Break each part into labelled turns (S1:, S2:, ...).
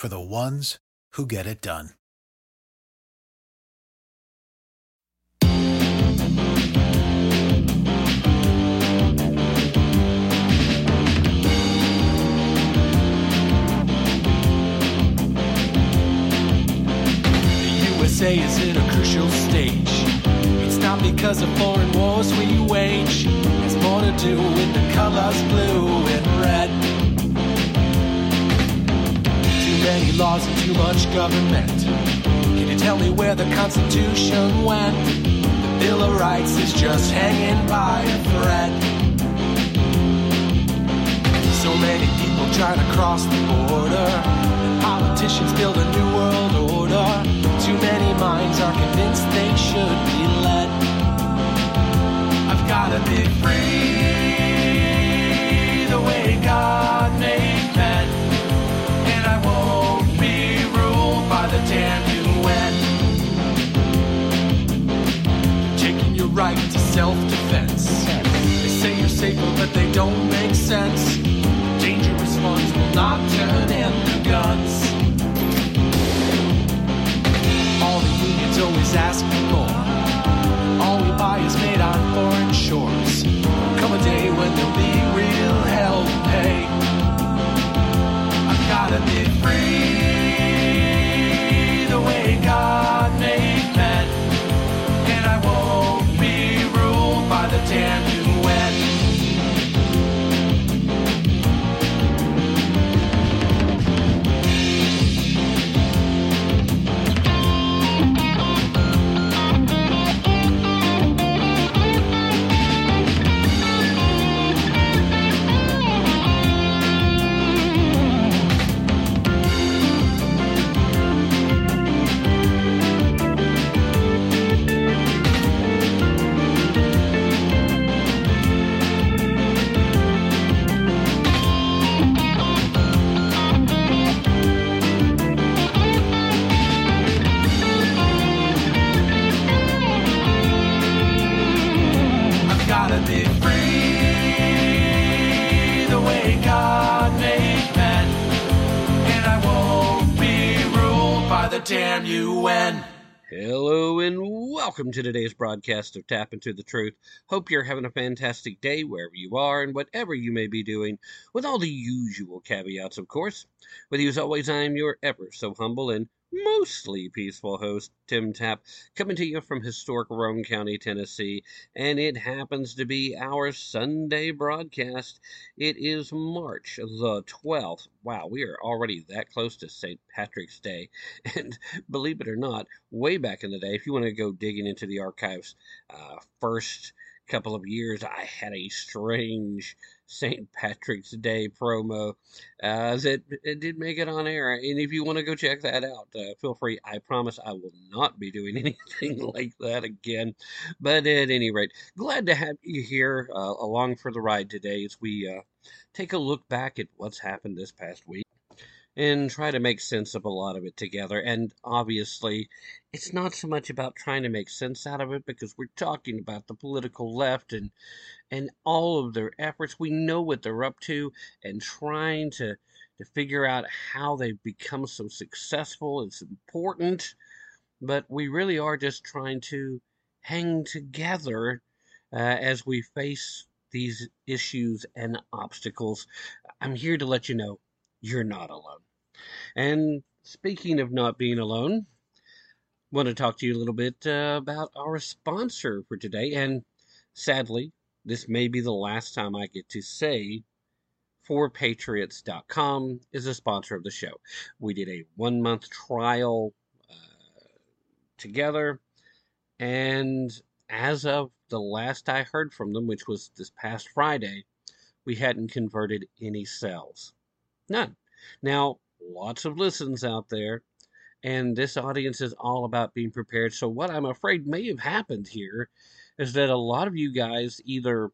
S1: for the ones who get it done.
S2: The USA is in a crucial stage. It's not because of foreign wars we wage. It's more to do with the colors blue and red. Many laws and too much government. Can you tell me where the Constitution went? The Bill of Rights is just hanging by a thread. So many people trying to cross the border. Politicians build a new world order. Too many minds are convinced they should be led. I've gotta be free the way God made damn UN. Taking your right to self-defense. They say you're safer, but they don't make sense. Dangerous ones will not turn into guns. All the unions always ask for more. All we buy is made on foreign shores. Come a day when there'll be real hell to pay. I've gotta be free the damn UN.
S3: Hello and welcome to today's broadcast of Tapp Into the Truth. Hope you're having a fantastic day wherever you are and whatever you may be doing, with all the usual caveats, of course. With you as always, I am your ever so humble and mostly peaceful host, Tim Tapp, coming to you from historic Roane County, Tennessee, and it happens to be our Sunday broadcast. It is March the 12th. Wow, we are already that close to St. Patrick's Day. And believe it or not, way back in the day, if you want to go digging into the archives, uh, first couple of years, I had a strange St. Patrick's Day promo uh, it did make it on air. And if you want to go check that out, uh, feel free. I promise I will not be doing anything like that again. But at any rate, glad to have you here uh, along for the ride today as we uh, take a look back at what's happened this past week. And try to make sense of a lot of it together. And obviously, it's not so much about trying to make sense out of it because we're talking about the political left and and all of their efforts. We know what they're up to and trying to to figure out how they've become so successful. It's important, but we really are just trying to hang together uh, as we face these issues and obstacles. I'm here to let you know you're not alone. And speaking of not being alone, I want to talk to you a little bit uh, about our sponsor for today. And sadly, this may be the last time I get to say 4patriots.com is a sponsor of the show. We did a one month trial uh, together, and as of the last I heard from them, which was this past Friday, we hadn't converted any cells. None. Now, lots of listens out there, and this audience is all about being prepared. So, what I'm afraid may have happened here is that a lot of you guys either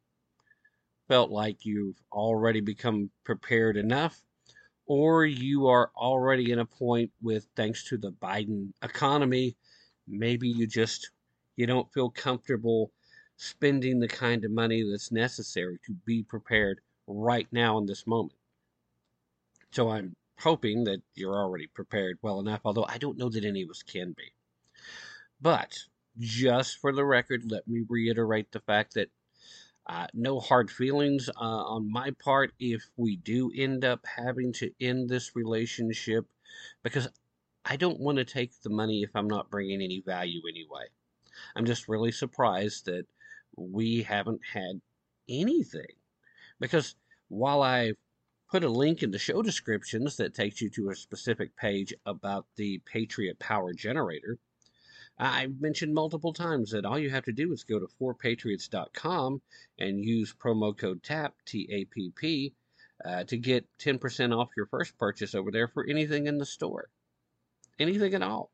S3: felt like you've already become prepared enough, or you are already in a point with, thanks to the Biden economy, maybe you just you don't feel comfortable spending the kind of money that's necessary to be prepared right now in this moment. So I'm hoping that you're already prepared well enough, although I don't know that any of us can be. But just for the record, let me reiterate the fact that uh, no hard feelings uh, on my part if we do end up having to end this relationship because I don't want to take the money if I'm not bringing any value anyway. I'm just really surprised that we haven't had anything because while I've put a link in the show descriptions that takes you to a specific page about the Patriot Power Generator. I've mentioned multiple times that all you have to do is go to 4patriots.com and use promo code TAPP, T A P P, uh, to get 10% off your first purchase over there for anything in the store. Anything at all.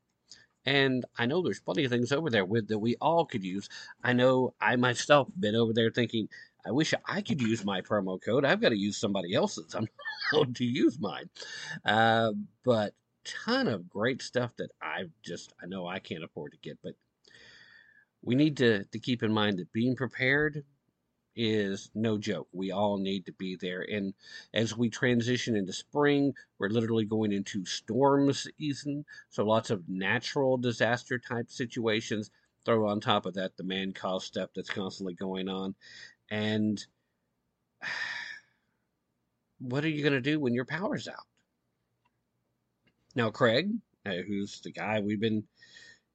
S3: And I know there's plenty of things over there with that we all could use. I know I myself been over there thinking, I wish I could use my promo code. I've got to use somebody else's. I'm not allowed to use mine. Uh, but ton of great stuff that I just I know I can't afford to get. But we need to to keep in mind that being prepared is no joke. We all need to be there. And as we transition into spring, we're literally going into storm season. So lots of natural disaster type situations. Throw on top of that the man caused stuff that's constantly going on. And what are you going to do when your power's out? Now, Craig, uh, who's the guy we've been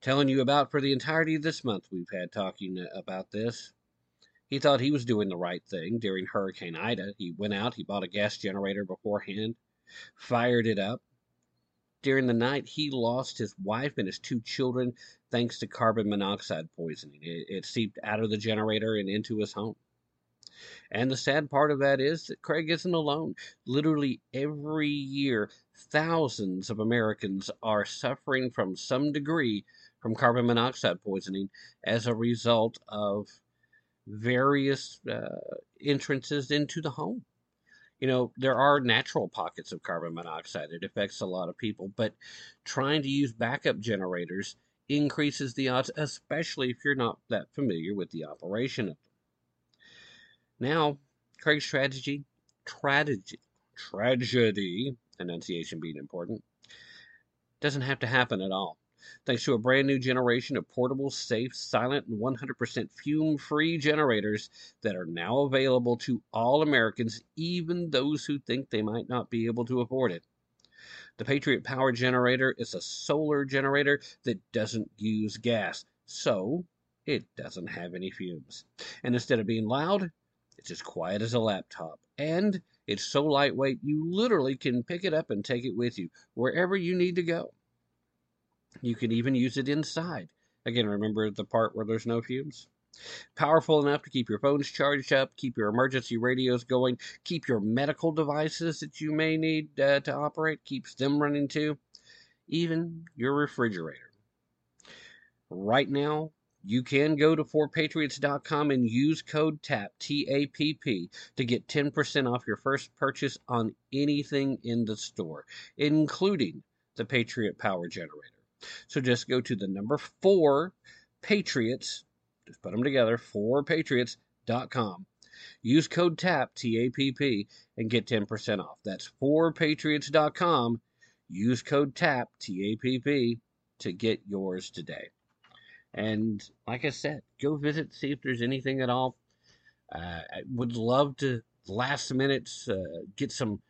S3: telling you about for the entirety of this month, we've had talking uh, about this. He thought he was doing the right thing during Hurricane Ida. He went out, he bought a gas generator beforehand, fired it up. During the night, he lost his wife and his two children thanks to carbon monoxide poisoning. It, it seeped out of the generator and into his home. And the sad part of that is that Craig isn't alone. Literally every year, thousands of Americans are suffering from some degree from carbon monoxide poisoning as a result of various uh, entrances into the home. You know, there are natural pockets of carbon monoxide. It affects a lot of people, but trying to use backup generators increases the odds, especially if you're not that familiar with the operation of them. Now, Craig's strategy, tragedy, tragedy, enunciation being important, doesn't have to happen at all. Thanks to a brand new generation of portable, safe, silent, and 100% fume free generators that are now available to all Americans, even those who think they might not be able to afford it. The Patriot Power Generator is a solar generator that doesn't use gas, so it doesn't have any fumes. And instead of being loud, it's as quiet as a laptop. And it's so lightweight, you literally can pick it up and take it with you wherever you need to go. You can even use it inside. Again, remember the part where there's no fumes? Powerful enough to keep your phones charged up, keep your emergency radios going, keep your medical devices that you may need uh, to operate, keeps them running too, even your refrigerator. Right now, you can go to 4patriots.com and use code TAPP, T A P P, to get 10% off your first purchase on anything in the store, including the Patriot Power Generator. So just go to the number 4 Patriots, just put them together, 4patriots.com. Use code TAPP, T A P P, and get 10% off. That's 4patriots.com. Use code TAPP, T A P P, to get yours today. And like I said, go visit, see if there's anything at all. Uh, I would love to last minute uh, get some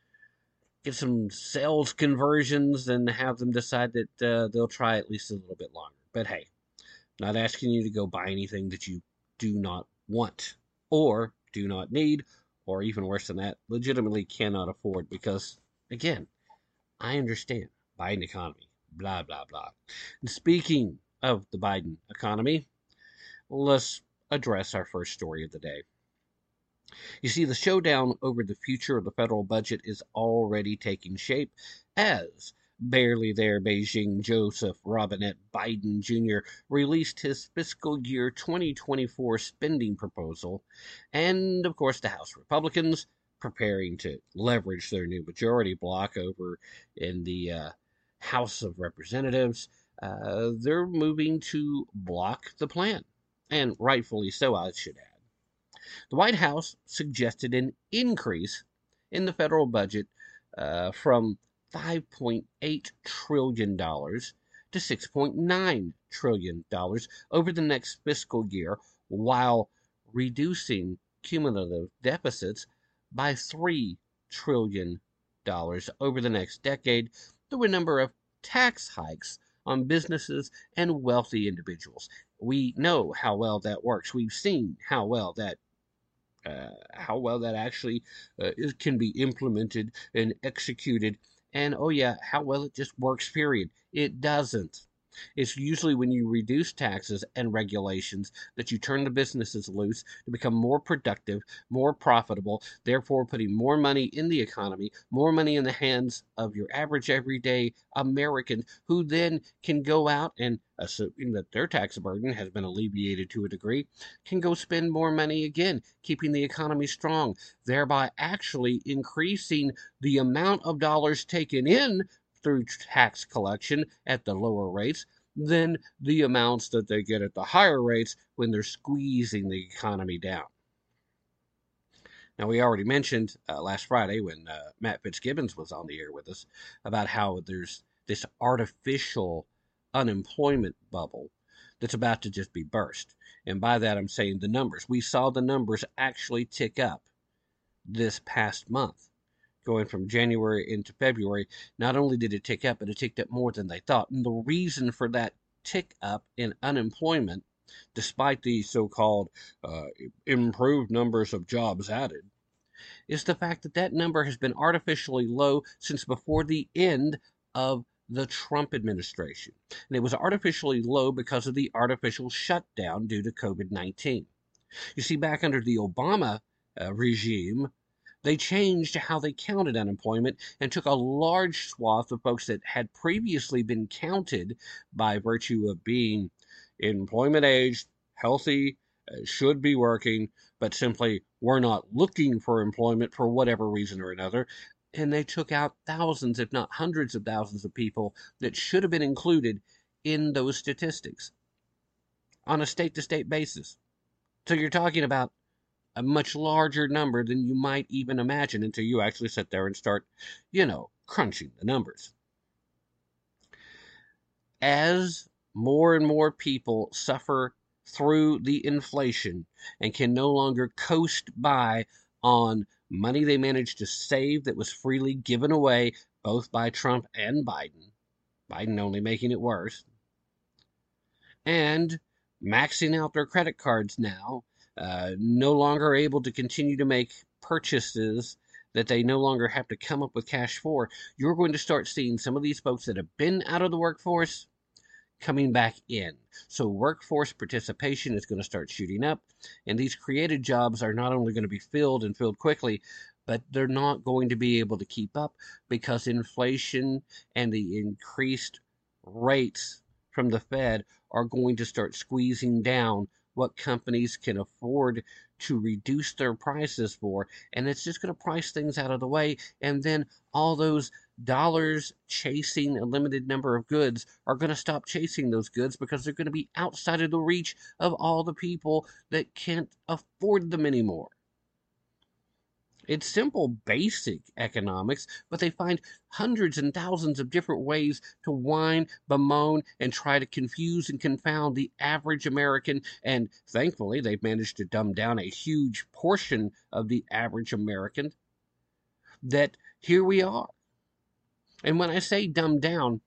S3: get some sales conversions and have them decide that uh, they'll try at least a little bit longer. But hey, not asking you to go buy anything that you do not want or do not need, or even worse than that, legitimately cannot afford. Because again, I understand Biden economy, blah blah blah. And speaking of the Biden economy, let's address our first story of the day. You see, the showdown over the future of the federal budget is already taking shape as barely there Beijing Joseph Robinette Biden Jr. released his fiscal year 2024 spending proposal, and of course, the House Republicans preparing to leverage their new majority block over in the uh, House of Representatives uh, they're moving to block the plan, and rightfully so, I should add. The White House suggested an increase in the federal budget uh, from $5.8 trillion to $6.9 trillion over the next fiscal year, while reducing cumulative deficits by $3 trillion over the next decade through a number of tax hikes on businesses and wealthy individuals. We know how well that works. We've seen how well that uh, how well that actually uh, can be implemented and executed, and oh yeah, how well it just works. Period. It doesn't. It's usually when you reduce taxes and regulations that you turn the businesses loose to become more productive, more profitable, therefore putting more money in the economy, more money in the hands of your average everyday American who then can go out and, assuming that their tax burden has been alleviated to a degree, can go spend more money again, keeping the economy strong, thereby actually increasing the amount of dollars taken in through tax collection at the lower rates than the amounts that they get at the higher rates when they're squeezing the economy down. Now, we already mentioned uh, last Friday when uh, Matt Fitzgibbons was on the air with us about how there's this artificial unemployment bubble that's about to just be burst. And by that, I'm saying the numbers. We saw the numbers actually tick up this past month going from January into February, not only did it tick up, but it ticked up more than they thought. And the reason for that tick up in unemployment, despite the so called uh, improved numbers of jobs added, is the fact that that number has been artificially low since before the end of the Trump administration. And it was artificially low because of the artificial shutdown due to COVID 19. You see, back under the Obama uh, regime, they changed how they counted unemployment and took a large swath of folks that had previously been counted by virtue of being employment age, healthy, uh, should be working, but simply were not looking for employment for whatever reason or another. And they took out thousands, if not hundreds of thousands of people that should have been included in those statistics on a state to state basis. So you're talking about a much larger number than you might even imagine until you actually sit there and start, you know, crunching the numbers. As more and more people suffer through the inflation and can no longer coast by on money they managed to save that was freely given away both by Trump and Biden, Biden only making it worse, and maxing out their credit cards now uh, no longer able to continue to make purchases that they no longer have to come up with cash for, you're going to start seeing some of these folks that have been out of the workforce coming back in. So workforce participation is going to start shooting up, and these created jobs are not only going to be filled and filled quickly, but they're not going to be able to keep up because inflation and the increased rates from the Fed are going to start squeezing down what companies can afford to reduce their prices for. And it's just going to price things out of the way. And then all those dollars chasing a limited number of goods are going to stop chasing those goods because they're going to be outside of the reach of all the people that can't afford them anymore. It's simple, basic economics, but they find hundreds and thousands of different ways to whine, bemoan, and try to confuse and confound the average American. And thankfully, they've managed to dumb down a huge portion of the average American. That here we are. And when I say dumb down,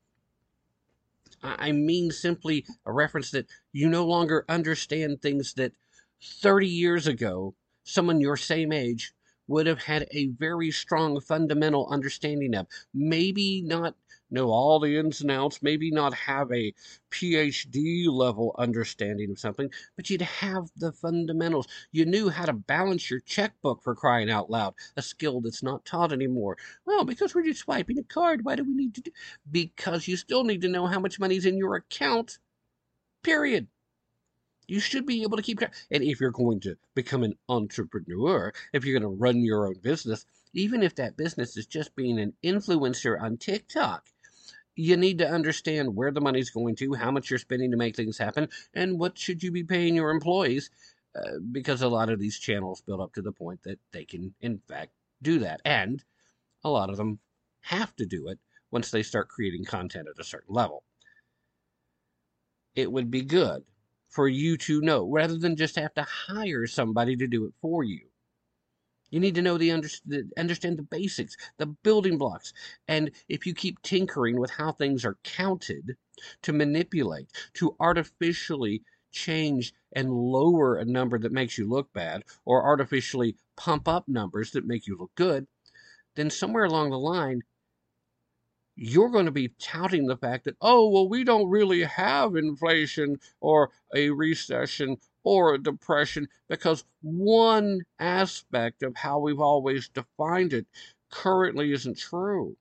S3: I mean simply a reference that you no longer understand things that 30 years ago, someone your same age would have had a very strong fundamental understanding of. Maybe not know all the ins and outs, maybe not have a PhD level understanding of something, but you'd have the fundamentals. You knew how to balance your checkbook for crying out loud, a skill that's not taught anymore. Well, because we're just swiping a card, why do we need to do? Because you still need to know how much money's in your account. Period. You should be able to keep track. And if you're going to become an entrepreneur, if you're going to run your own business, even if that business is just being an influencer on TikTok, you need to understand where the money's going to, how much you're spending to make things happen, and what should you be paying your employees, uh, because a lot of these channels build up to the point that they can, in fact, do that. And a lot of them have to do it once they start creating content at a certain level. It would be good for you to know rather than just have to hire somebody to do it for you. You need to know the, under, the, understand the basics, the building blocks. And if you keep tinkering with how things are counted to manipulate, to artificially change and lower a number that makes you look bad, or artificially pump up numbers that make you look good, then somewhere along the line, you're going to be touting the fact that, oh, well, we don't really have inflation or a recession or a depression because one aspect of how we've always defined it currently isn't true.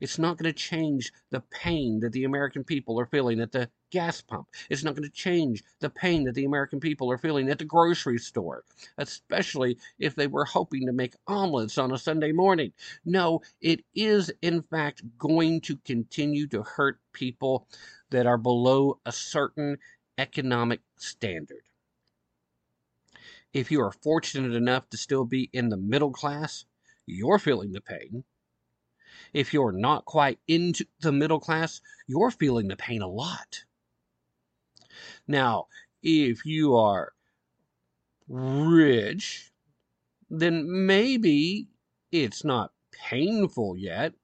S3: It's not going to change the pain that the American people are feeling at the gas pump. It's not going to change the pain that the American people are feeling at the grocery store, especially if they were hoping to make omelets on a Sunday morning. No, it is in fact going to continue to hurt people that are below a certain economic standard. If you are fortunate enough to still be in the middle class, you're feeling the pain. If you're not quite into the middle class, you're feeling the pain a lot. Now, if you are rich, then maybe it's not painful yet.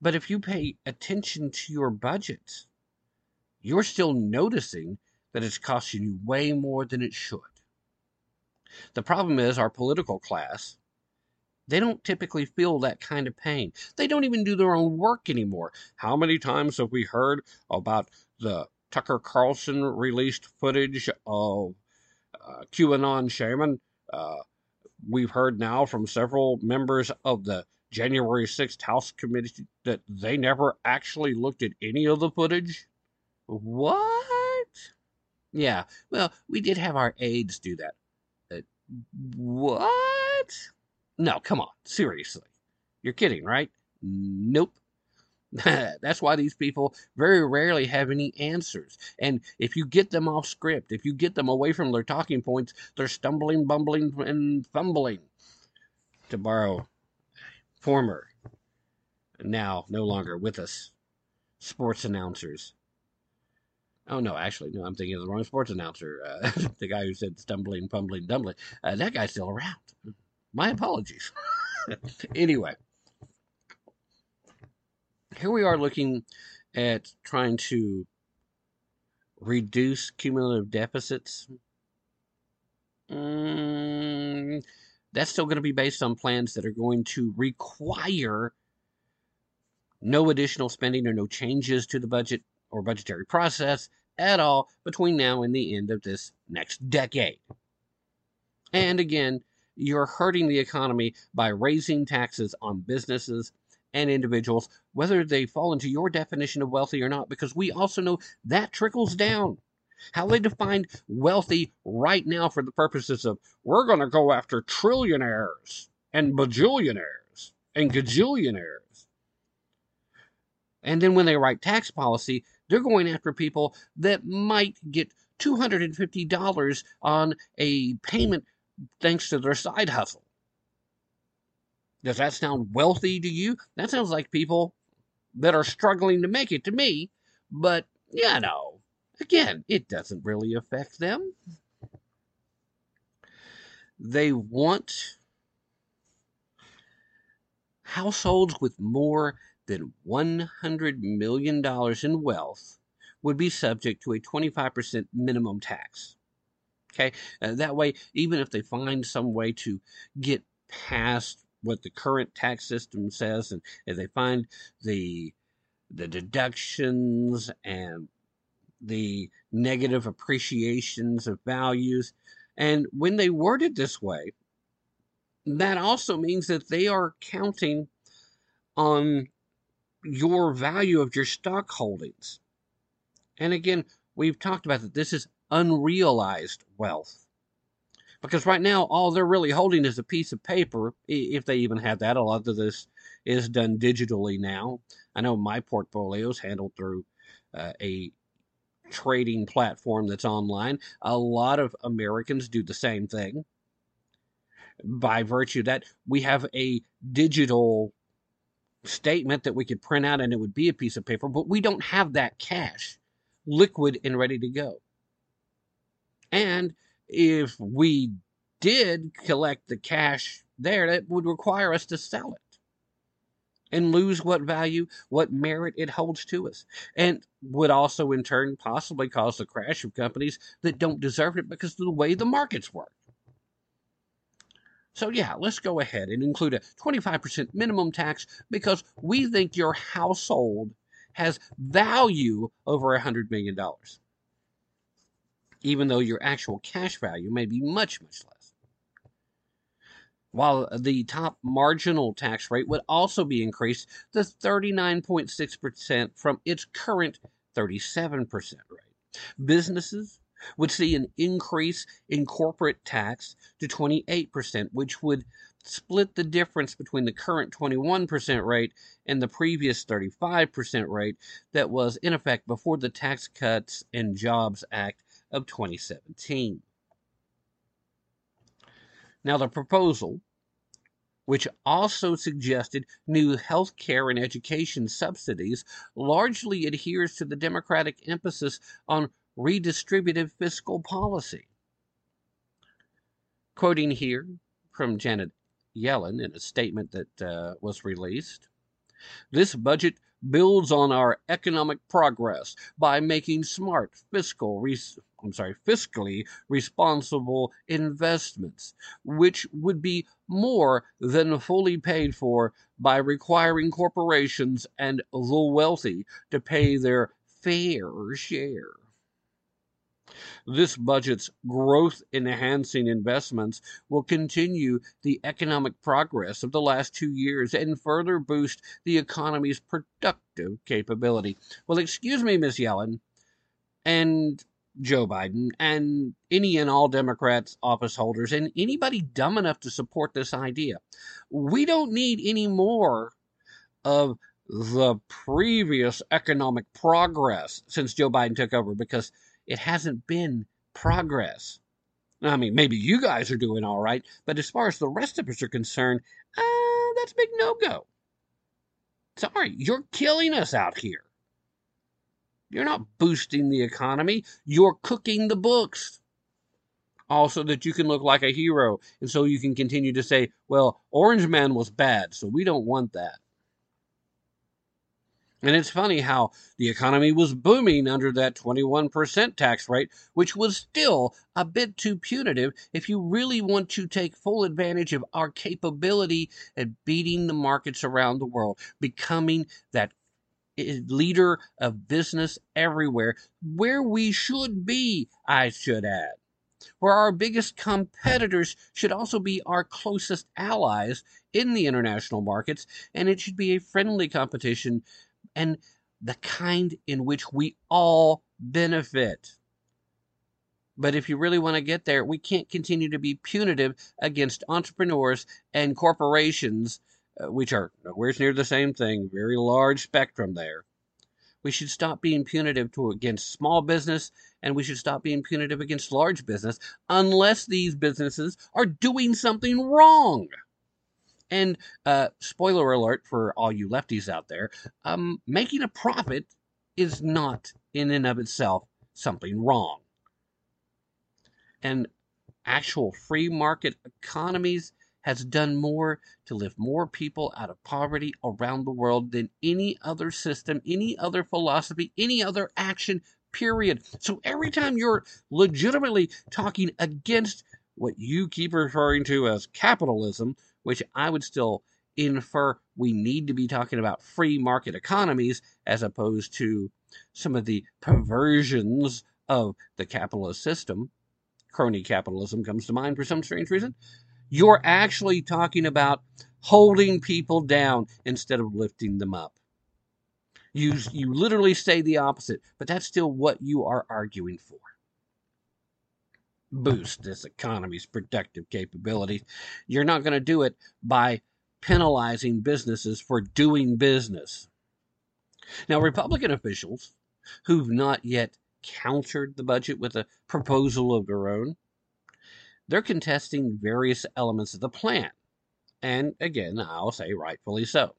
S3: But if you pay attention to your budget, you're still noticing that it's costing you way more than it should. The problem is our political class they don't typically feel that kind of pain. They don't even do their own work anymore. How many times have we heard about the Tucker Carlson released footage of uh, QAnon shaman? Uh, we've heard now from several members of the January 6th House Committee that they never actually looked at any of the footage. What? Yeah, well, we did have our aides do that. Uh, what? No, come on, seriously. You're kidding, right? Nope. That's why these people very rarely have any answers. And if you get them off script, if you get them away from their talking points, they're stumbling, bumbling, and fumbling. To borrow former, now no longer with us, sports announcers. Oh no, actually, no, I'm thinking of the wrong sports announcer. Uh, the guy who said stumbling, fumbling, dumbling. Uh, that guy's still around. My apologies. anyway, here we are looking at trying to reduce cumulative deficits. Mm, that's still going to be based on plans that are going to require no additional spending or no changes to the budget or budgetary process at all between now and the end of this next decade. And again, you're hurting the economy by raising taxes on businesses and individuals, whether they fall into your definition of wealthy or not, because we also know that trickles down. How they define wealthy right now for the purposes of we're going to go after trillionaires and bajillionaires and gajillionaires. And then when they write tax policy, they're going after people that might get $250 on a payment thanks to their side hustle. Does that sound wealthy to you? That sounds like people that are struggling to make it to me, but you know, again, it doesn't really affect them. They want households with more than $100 million in wealth would be subject to a 25% minimum tax. Okay, uh, that way, even if they find some way to get past what the current tax system says, and if they find the the deductions and the negative appreciations of values, and when they word it this way, that also means that they are counting on your value of your stock holdings. And again, we've talked about that this is unrealized wealth. Because right now, all they're really holding is a piece of paper, if they even have that. A lot of this is done digitally now. I know my portfolio is handled through uh, a trading platform that's online. A lot of Americans do the same thing. By virtue that we have a digital statement that we could print out and it would be a piece of paper, but we don't have that cash liquid and ready to go. And if we did collect the cash there, that would require us to sell it and lose what value, what merit it holds to us. And would also, in turn, possibly cause the crash of companies that don't deserve it because of the way the markets work. So, yeah, let's go ahead and include a 25% minimum tax because we think your household has value over $100 million, even though your actual cash value may be much, much less. While the top marginal tax rate would also be increased to 39.6% from its current 37% rate. Businesses would see an increase in corporate tax to 28%, which would split the difference between the current 21% rate and the previous 35% rate that was in effect before the Tax Cuts and Jobs Act of 2017. Now, the proposal, which also suggested new health care and education subsidies, largely adheres to the Democratic emphasis on redistributive fiscal policy. Quoting here from Janet Yellen in a statement that uh, was released. This budget builds on our economic progress by making smart fiscal res- I'm sorry, fiscally responsible investments, which would be more than fully paid for by requiring corporations and the wealthy to pay their fair share. This budget's growth enhancing investments will continue the economic progress of the last two years and further boost the economy's productive capability. Well, excuse me, Ms. Yellen, and Joe Biden, and any and all Democrats, office holders, and anybody dumb enough to support this idea. We don't need any more of the previous economic progress since Joe Biden took over because it hasn't been progress. I mean, maybe you guys are doing all right, but as far as the rest of us are concerned, uh, that's a big no go. Sorry, you're killing us out here. You're not boosting the economy, you're cooking the books. Also, that you can look like a hero, and so you can continue to say, well, Orange Man was bad, so we don't want that. And it's funny how the economy was booming under that 21% tax rate, which was still a bit too punitive if you really want to take full advantage of our capability at beating the markets around the world, becoming that leader of business everywhere, where we should be, I should add. where our biggest competitors should also be our closest allies in the international markets, and it should be a friendly competition and the kind in which we all benefit. But if you really want to get there, we can't continue to be punitive against entrepreneurs and corporations, which are nowhere near the same thing, very large spectrum there. We should stop being punitive to against small business and we should stop being punitive against large business unless these businesses are doing something wrong. And uh, spoiler alert for all you lefties out there: um, making a profit is not in and of itself something wrong. And actual free market economies has done more to lift more people out of poverty around the world than any other system, any other philosophy, any other action, period. So every time you're legitimately talking against what you keep referring to as capitalism, which I would still infer we need to be talking about free market economies as opposed to some of the perversions of the capitalist system. Crony capitalism comes to mind for some strange reason. You're actually talking about holding people down instead of lifting them up. You, you literally say the opposite, but that's still what you are arguing for boost this economy's productive capabilities. You're not going to do it by penalizing businesses for doing business. Now, Republican officials who've not yet countered the budget with a proposal of their own, they're contesting various elements of the plan. And again, I'll say rightfully so.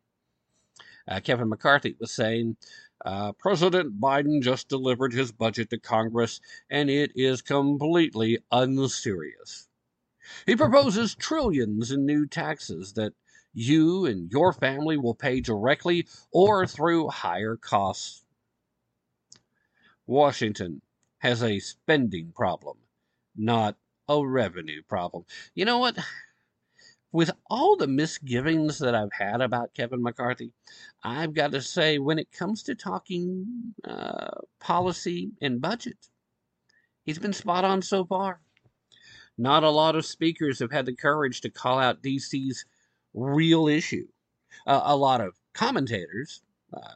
S3: Uh, Kevin McCarthy was saying uh, President Biden just delivered his budget to Congress, and it is completely unserious. He proposes trillions in new taxes that you and your family will pay directly or through higher costs. Washington has a spending problem, not a revenue problem. You know what? with all the misgivings that I've had about Kevin McCarthy, I've got to say, when it comes to talking uh, policy and budget, he's been spot on so far. Not a lot of speakers have had the courage to call out DC's real issue. Uh, a lot of commentators, uh,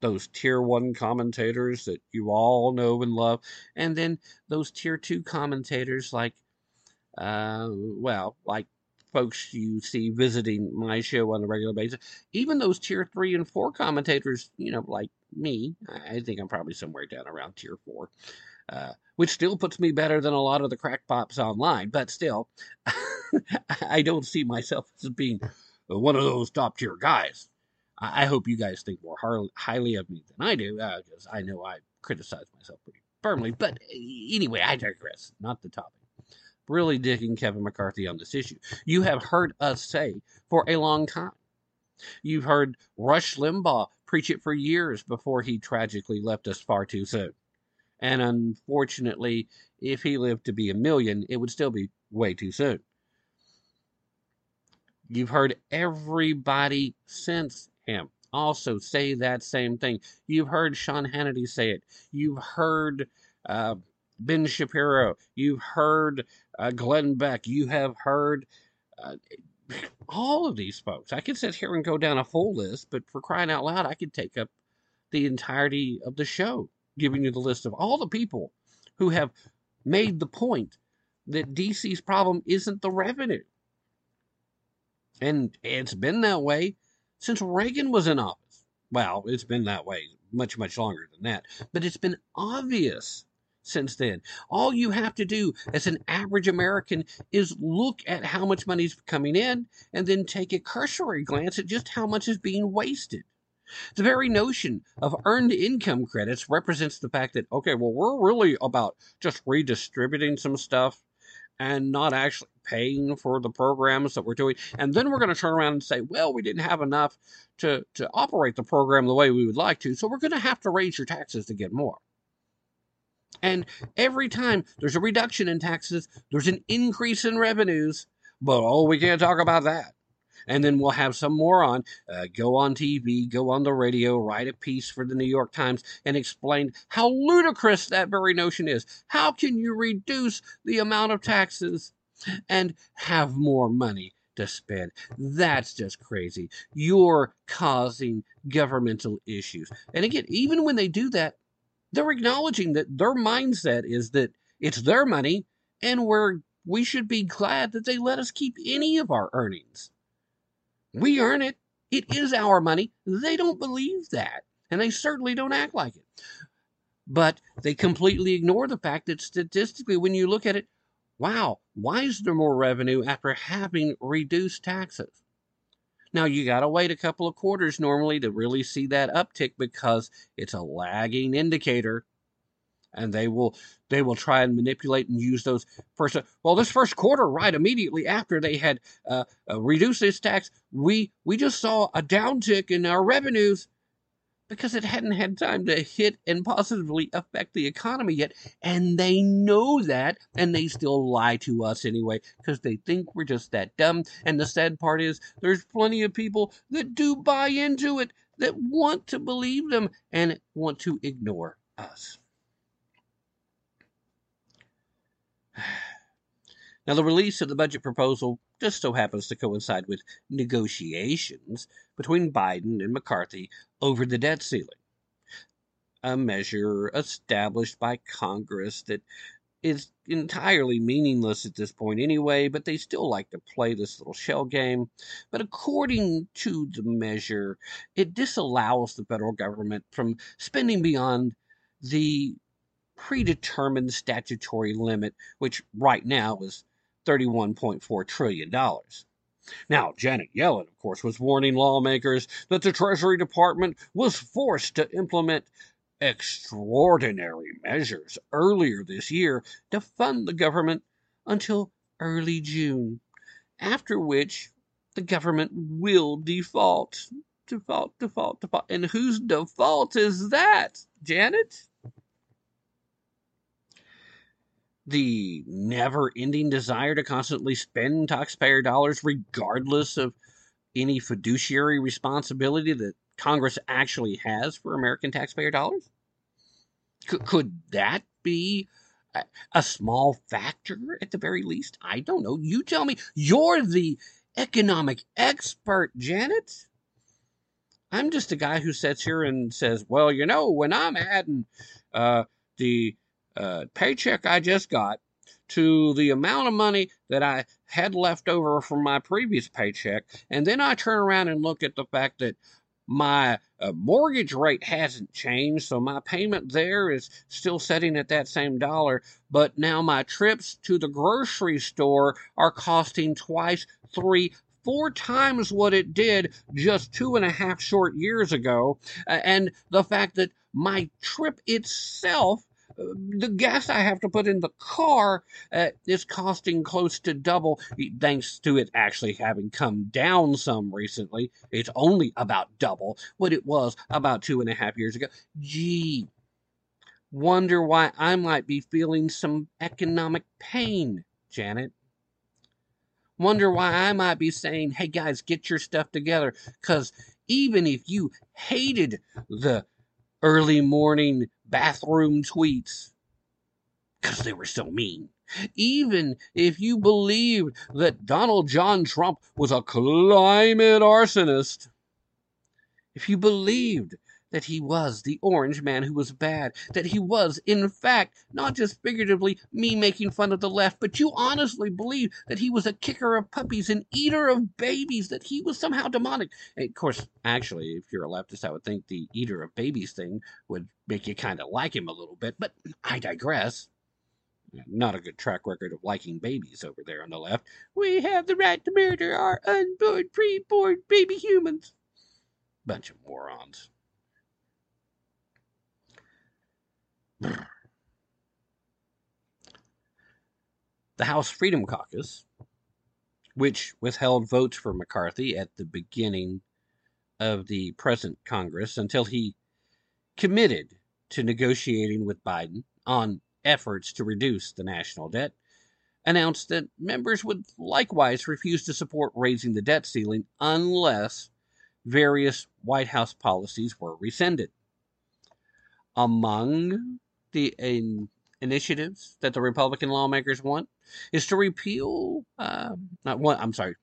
S3: those tier one commentators that you all know and love, and then those tier two commentators like, uh, well, like folks you see visiting my show on a regular basis, even those tier three and four commentators, you know, like me, I think I'm probably somewhere down around tier four, uh, which still puts me better than a lot of the crackpops online. But still, I don't see myself as being one of those top tier guys. I hope you guys think more highly of me than I do, because uh, I know I criticize myself pretty firmly. But anyway, I digress. Not the topic really digging Kevin McCarthy on this issue. You have heard us say for a long time. You've heard Rush Limbaugh preach it for years before he tragically left us far too soon. And unfortunately, if he lived to be a million, it would still be way too soon. You've heard everybody since him also say that same thing. You've heard Sean Hannity say it. You've heard uh, Ben Shapiro. You've heard uh, Glenn Beck. You have heard uh, all of these folks. I could sit here and go down a full list, but for crying out loud, I could take up the entirety of the show, giving you the list of all the people who have made the point that DC's problem isn't the revenue. And it's been that way since Reagan was in office. Well, it's been that way much, much longer than that. But it's been obvious since then. All you have to do as an average American is look at how much money is coming in and then take a cursory glance at just how much is being wasted. The very notion of earned income credits represents the fact that, okay, well, we're really about just redistributing some stuff and not actually paying for the programs that we're doing. And then we're going to turn around and say, well, we didn't have enough to, to operate the program the way we would like to, so we're going to have to raise your taxes to get more. And every time there's a reduction in taxes, there's an increase in revenues. But oh, we can't talk about that. And then we'll have some moron uh, go on TV, go on the radio, write a piece for the New York Times, and explain how ludicrous that very notion is. How can you reduce the amount of taxes and have more money? to spend. That's just crazy. You're causing governmental issues. And again, even when they do that, they're acknowledging that their mindset is that it's their money and we're we should be glad that they let us keep any of our earnings. We earn it. It is our money. They don't believe that. And they certainly don't act like it. But they completely ignore the fact that statistically, when you look at it, wow, why is there more revenue after having reduced taxes? Now, you got to wait a couple of quarters normally to really see that uptick because it's a lagging indicator and they will they will try and manipulate and use those first well this first quarter right immediately after they had uh, uh, reduced this tax we we just saw a downtick in our revenues because it hadn't had time to hit and positively affect the economy yet and they know that and they still lie to us anyway because they think we're just that dumb and the sad part is there's plenty of people that do buy into it that want to believe them and want to ignore us Now, the release of the budget proposal just so happens to coincide with negotiations between Biden and McCarthy over the debt ceiling, a measure established by Congress that is entirely meaningless at this point anyway, but they still like to play this little shell game. But according to the measure, it disallows the federal government from spending beyond the predetermined statutory limit, which right now is $31.4 trillion. Now, Janet Yellen, of course, was warning lawmakers that the Treasury Department was forced to implement extraordinary measures earlier this year to fund the government until early June, after which the government will default. Default, default, default. And whose default is that, Janet? The never ending desire to constantly spend taxpayer dollars, regardless of any fiduciary responsibility that Congress actually has for American taxpayer dollars? Could, could that be a, a small factor at the very least? I don't know. You tell me. You're the economic expert, Janet. I'm just a guy who sits here and says, well, you know, when I'm adding uh, the uh, paycheck I just got to the amount of money that I had left over from my previous paycheck. And then I turn around and look at the fact that my uh, mortgage rate hasn't changed, so my payment there is still setting at that same dollar. But now my trips to the grocery store are costing twice, three, four times what it did just two and a half short years ago. And the fact that my trip itself the gas I have to put in the car uh, is costing close to double, thanks to it actually having come down some recently. It's only about double what it was about two and a half years ago. Gee, wonder why I might be feeling some economic pain, Janet. Wonder why I might be saying, hey guys, get your stuff together. Because even if you hated the early morning bathroom tweets because they were so mean. Even if you believed that Donald John Trump was a climate arsonist, if you believed that he was the orange man who was bad, that he was, in fact, not just figuratively me making fun of the left, but you honestly believe that he was a kicker of puppies, an eater of babies, that he was somehow demonic. And of course, actually, if you're a leftist, I would think the eater of babies thing would make you kind of like him a little bit, but I digress. Not a good track record of liking babies over there on the left. We have the right to murder our unborn, preborn baby humans. Bunch of morons. The House Freedom Caucus, which withheld votes for McCarthy at the beginning of the present Congress until he committed to negotiating with Biden on efforts to reduce the national debt, announced that members would likewise refuse to support raising the debt ceiling unless various White House policies were rescinded. Among the in- initiatives that the Republican lawmakers want is to repeal, uh, not one, I'm sorry,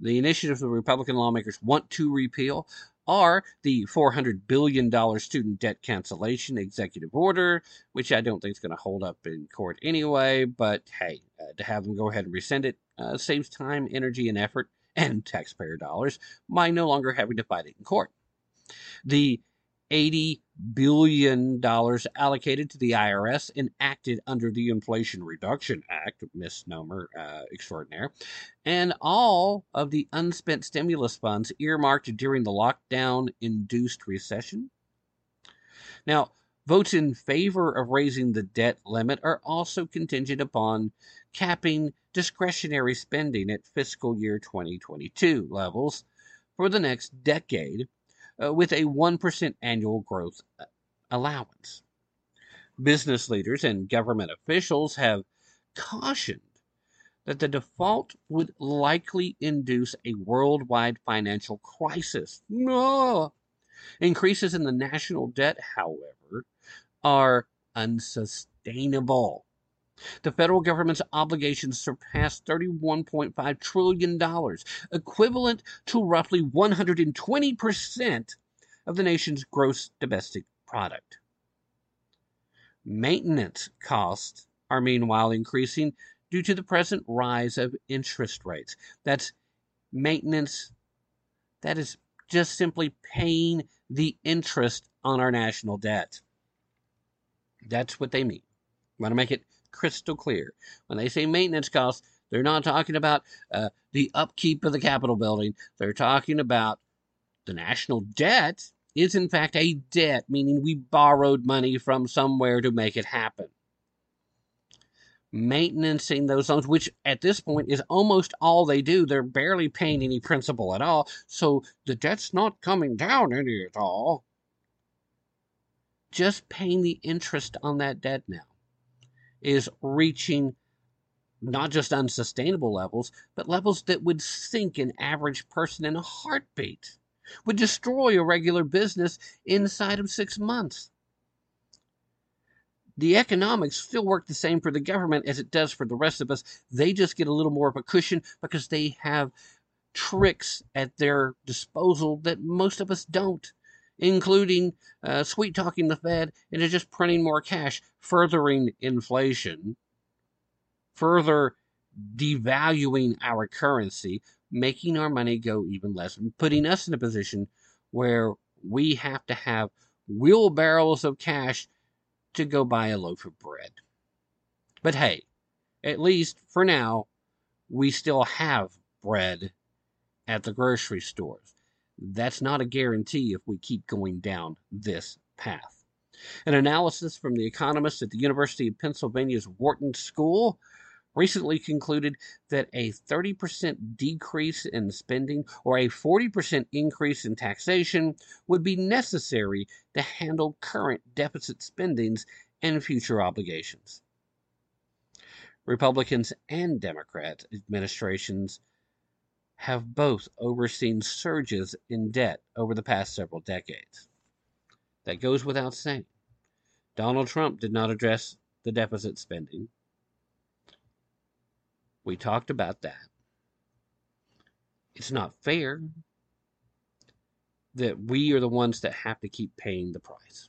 S3: the initiatives the Republican lawmakers want to repeal are the $400 billion student debt cancellation executive order, which I don't think is going to hold up in court anyway, but hey, uh, to have them go ahead and rescind it uh, saves time, energy, and effort and taxpayer dollars by no longer having to fight it in court. The $80 billion allocated to the IRS enacted under the Inflation Reduction Act, misnomer uh, extraordinaire, and all of the unspent stimulus funds earmarked during the lockdown induced recession. Now, votes in favor of raising the debt limit are also contingent upon capping discretionary spending at fiscal year 2022 levels for the next decade uh, with a 1% annual growth uh, allowance. Business leaders and government officials have cautioned that the default would likely induce a worldwide financial crisis. No. Increases in the national debt, however, are unsustainable. The federal government's obligations surpass $31.5 trillion, equivalent to roughly 120% of the nation's gross domestic product. Maintenance costs are meanwhile increasing due to the present rise of interest rates. That's maintenance, that is just simply paying the interest on our national debt. That's what they mean. Want to make it crystal clear. When they say maintenance costs, they're not talking about uh, the upkeep of the Capitol building. They're talking about the national debt is, in fact, a debt, meaning we borrowed money from somewhere to make it happen. Maintaining those loans, which at this point is almost all they do, they're barely paying any principal at all. So the debt's not coming down any at all. Just paying the interest on that debt now is reaching not just unsustainable levels, but levels that would sink an average person in a heartbeat, would destroy a regular business inside of six months. The economics still work the same for the government as it does for the rest of us. They just get a little more of a cushion because they have tricks at their disposal that most of us don't including uh, sweet talking the Fed into just printing more cash, furthering inflation, further devaluing our currency, making our money go even less, and putting us in a position where we have to have wheelbarrows of cash to go buy a loaf of bread. But hey, at least for now, we still have bread at the grocery stores. That's not a guarantee if we keep going down this path. An analysis from the economists at the University of Pennsylvania's Wharton School recently concluded that a 30% decrease in spending or a 40% increase in taxation would be necessary to handle current deficit spendings and future obligations. Republicans and Democrat administrations have both overseen surges in debt over the past several decades. That goes without saying. Donald Trump did not address the deficit spending. We talked about that. It's not fair that we are the ones that have to keep paying the price.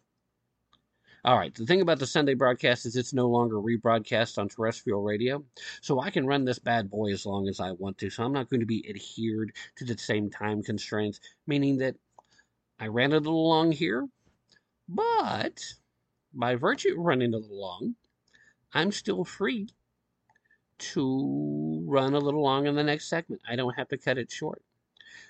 S3: All right, the thing about the Sunday broadcast is it's no longer rebroadcast on terrestrial radio, so I can run this bad boy as long as I want to. So I'm not going to be adhered to the same time constraints, meaning that I ran a little long here, but by virtue of running a little long, I'm still free to run a little long in the next segment. I don't have to cut it short.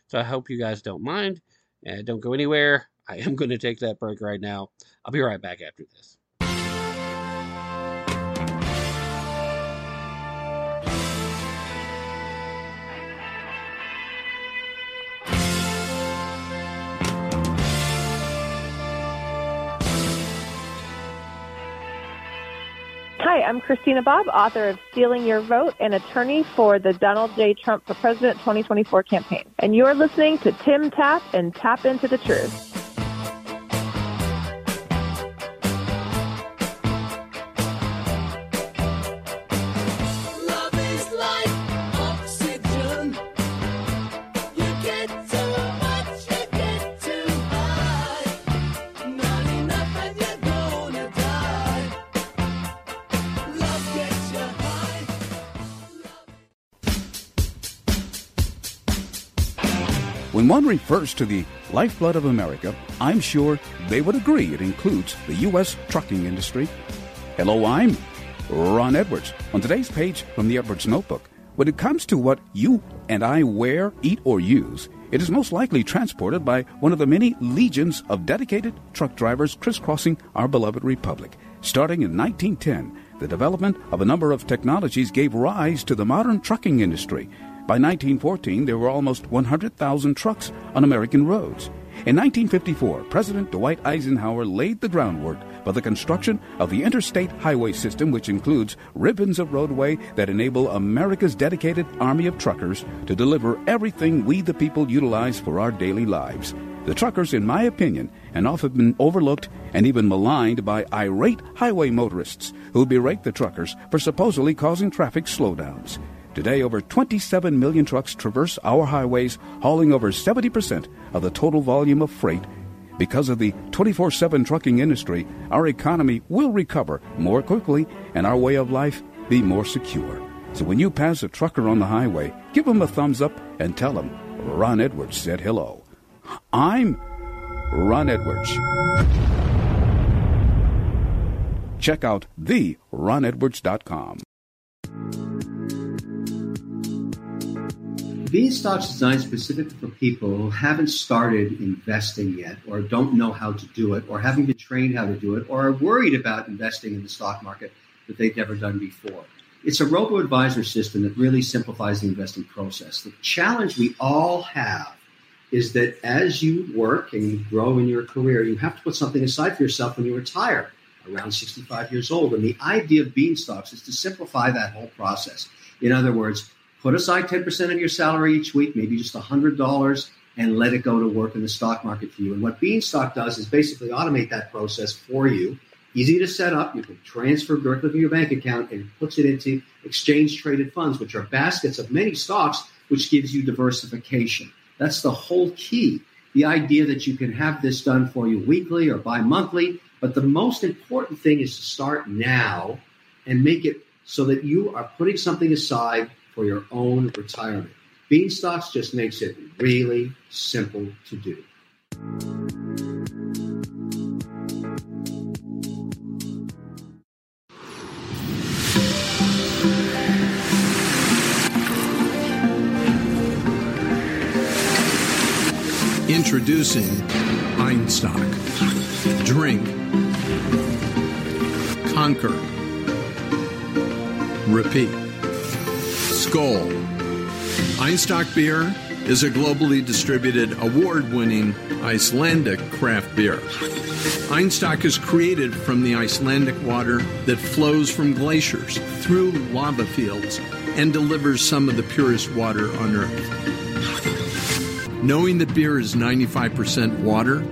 S3: So I hope you guys don't mind. Uh, don't go anywhere. I am going to take that break right now. I'll be right back after this.
S4: Hi, I'm Christina Bobb, author of Stealing Your Vote and attorney for the Donald J. Trump for President 2024 campaign. And you're listening to Tim Tapp and Tapp Into the Truth.
S5: When one refers to the lifeblood of America, I'm sure they would agree it includes the U.S. trucking industry. Hello, I'm Ron Edwards. On today's page from the Edwards Notebook, when it comes to what you and I wear, eat, or use, it is most likely transported by one of the many legions of dedicated truck drivers crisscrossing our beloved republic. Starting in 1910, the development of a number of technologies gave rise to the modern trucking industry. By 1914, there were almost 100,000 trucks on American roads. In 1954, President Dwight Eisenhower laid the groundwork for the construction of the interstate highway system, which includes ribbons of roadway that enable America's dedicated army of truckers to deliver everything we the people utilize for our daily lives. The truckers, in my opinion, have often been overlooked and even maligned by irate highway motorists who berate the truckers for supposedly causing traffic slowdowns. Today, over 27 million trucks traverse our highways, hauling over 70% of the total volume of freight. Because of the 24 7 trucking industry, our economy will recover more quickly and our way of life be more secure. So when you pass a trucker on the highway, give him a thumbs up and tell him Ron Edwards said hello. I'm Ron Edwards. Check out the theronedwards.com.
S6: Beanstox is designed specifically for people who haven't started investing yet, or don't know how to do it, or haven't been trained how to do it, or are worried about investing in the stock market that they've never done before. It's a robo advisor system that really simplifies the investing process. The challenge we all have is that as you work and you grow in your career, you have to put something aside for yourself when you retire around 65 years old. And the idea of Beanstox is to simplify that whole process. In other words, put aside 10% of your salary each week, maybe just $100, and let it go to work in the stock market for you. And what Beanstox does is basically automate that process for you. Easy to set up. You can transfer directly from your bank account and puts it into exchange traded funds, which are baskets of many stocks, which gives you diversification. That's the whole key. The idea that you can have this done for you weekly or bi monthly. But the most important thing is to start now and make it so that you are putting something aside for your own retirement. Beanstox just makes it really simple to do.
S7: Introducing Einstock. Drink. Conquer. Repeat. Skål. Einstock beer is a globally distributed, award winning Icelandic craft beer. Einstock is created from the Icelandic water that flows from glaciers through lava fields and delivers some of the purest water on earth. Knowing that beer is 95% water,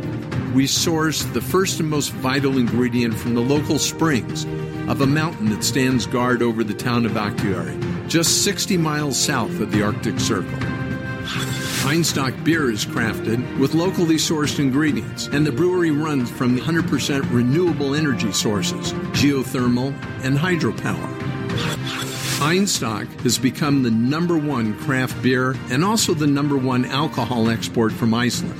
S7: we source the first and most vital ingredient from the local springs of a mountain that stands guard over the town of Akureyri, just 60 miles south of the Arctic Circle. Einstock beer is crafted with locally sourced ingredients, and the brewery runs from 100% renewable energy sources, geothermal, and hydropower. Einstock has become the number one craft beer and also the number one alcohol export from Iceland.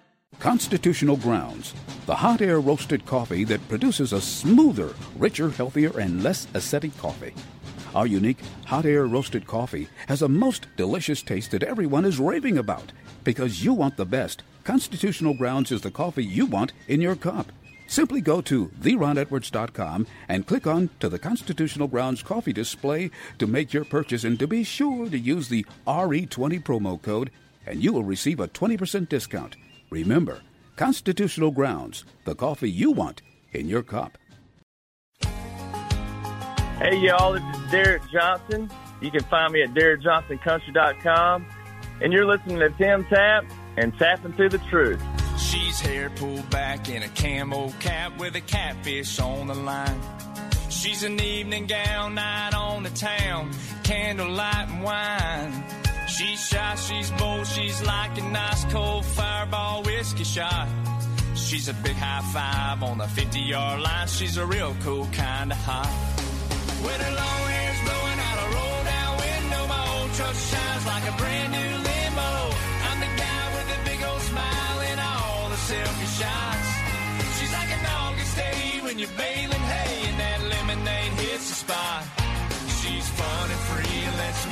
S5: Constitutional Grounds, the hot air roasted coffee that produces a smoother, richer, healthier, and less acidic coffee. Our unique hot air roasted coffee has a most delicious taste that everyone is raving about. Because you want the best, Constitutional Grounds is the coffee you want in your cup. Simply go to theronedwards.com and click on to the Constitutional Grounds coffee display to make your purchase and to be sure to use the RE20 promo code and you will receive a 20% discount. Remember, Constitutional Grounds, the coffee you want in your cup.
S8: Hey, y'all, this is Derek Johnson. You can find me at DerekJohnsonCountry.com. And you're listening to Tim Tapp and Tapping Through the Truth.
S9: She's hair pulled back in a camo cap with a catfish on the line. She's an evening gown night on the town, candlelight and wine. She's shy, she's bold, she's like a nice cold fireball whiskey shot. She's a big high five on the 50 yard line. She's a real cool kind of hot. With her long hair's blowing out a roll down window, my old truck shines like a brand new limo. I'm the guy with the big old smile and all the selfie shots. She's like an August day when you're baling hay and that lemonade hits the spot. She's fun and free and lets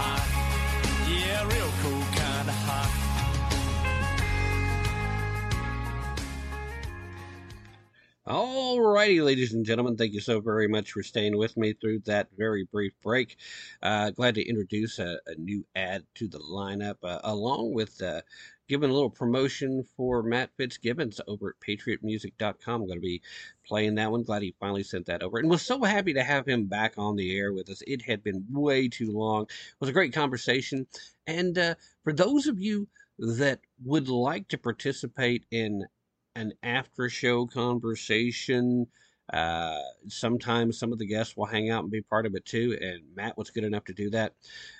S9: hot. Yeah, real cool kind of hot.
S3: Alrighty, ladies and gentlemen, thank you so very much for staying with me through that very brief break. Uh, glad to introduce a, a, new ad to the lineup, uh, along with uh, giving a little promotion for Matt Fitzgibbons over at PatriotMusic.com. I'm going to be playing that one. Glad he finally sent that over, and was so happy to have him back on the air with us. It had been way too long. It was a great conversation, and uh, for those of you that would like to participate in an after show conversation. Uh, sometimes some of the guests will hang out and be part of it too. And Matt was good enough to do that.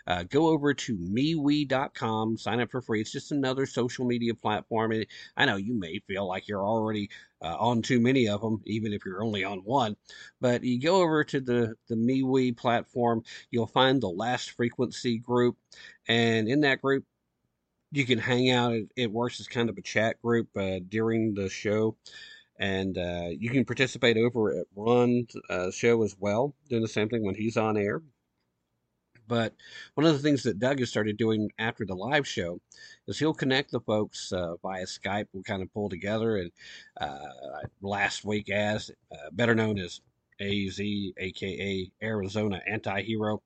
S3: Uh, go over to MeWe.com, sign up for free. It's just another social media platform. And I know you may feel like you're already uh, on too many of them, even if you're only on one. But you go over to the, the MeWe platform, you'll find the last frequency group. And in that group, you can hang out. It, it, works as kind of a chat group uh, during the show, and uh, you can participate over at Ron's uh, show as well, doing the same thing when he's on air. But one of the things that Doug has started doing after the live show is he'll connect the folks uh, via Skype. We'll kind of pull together, and uh, last week, as uh, better known as AZ, aka Arizona Anti-Hero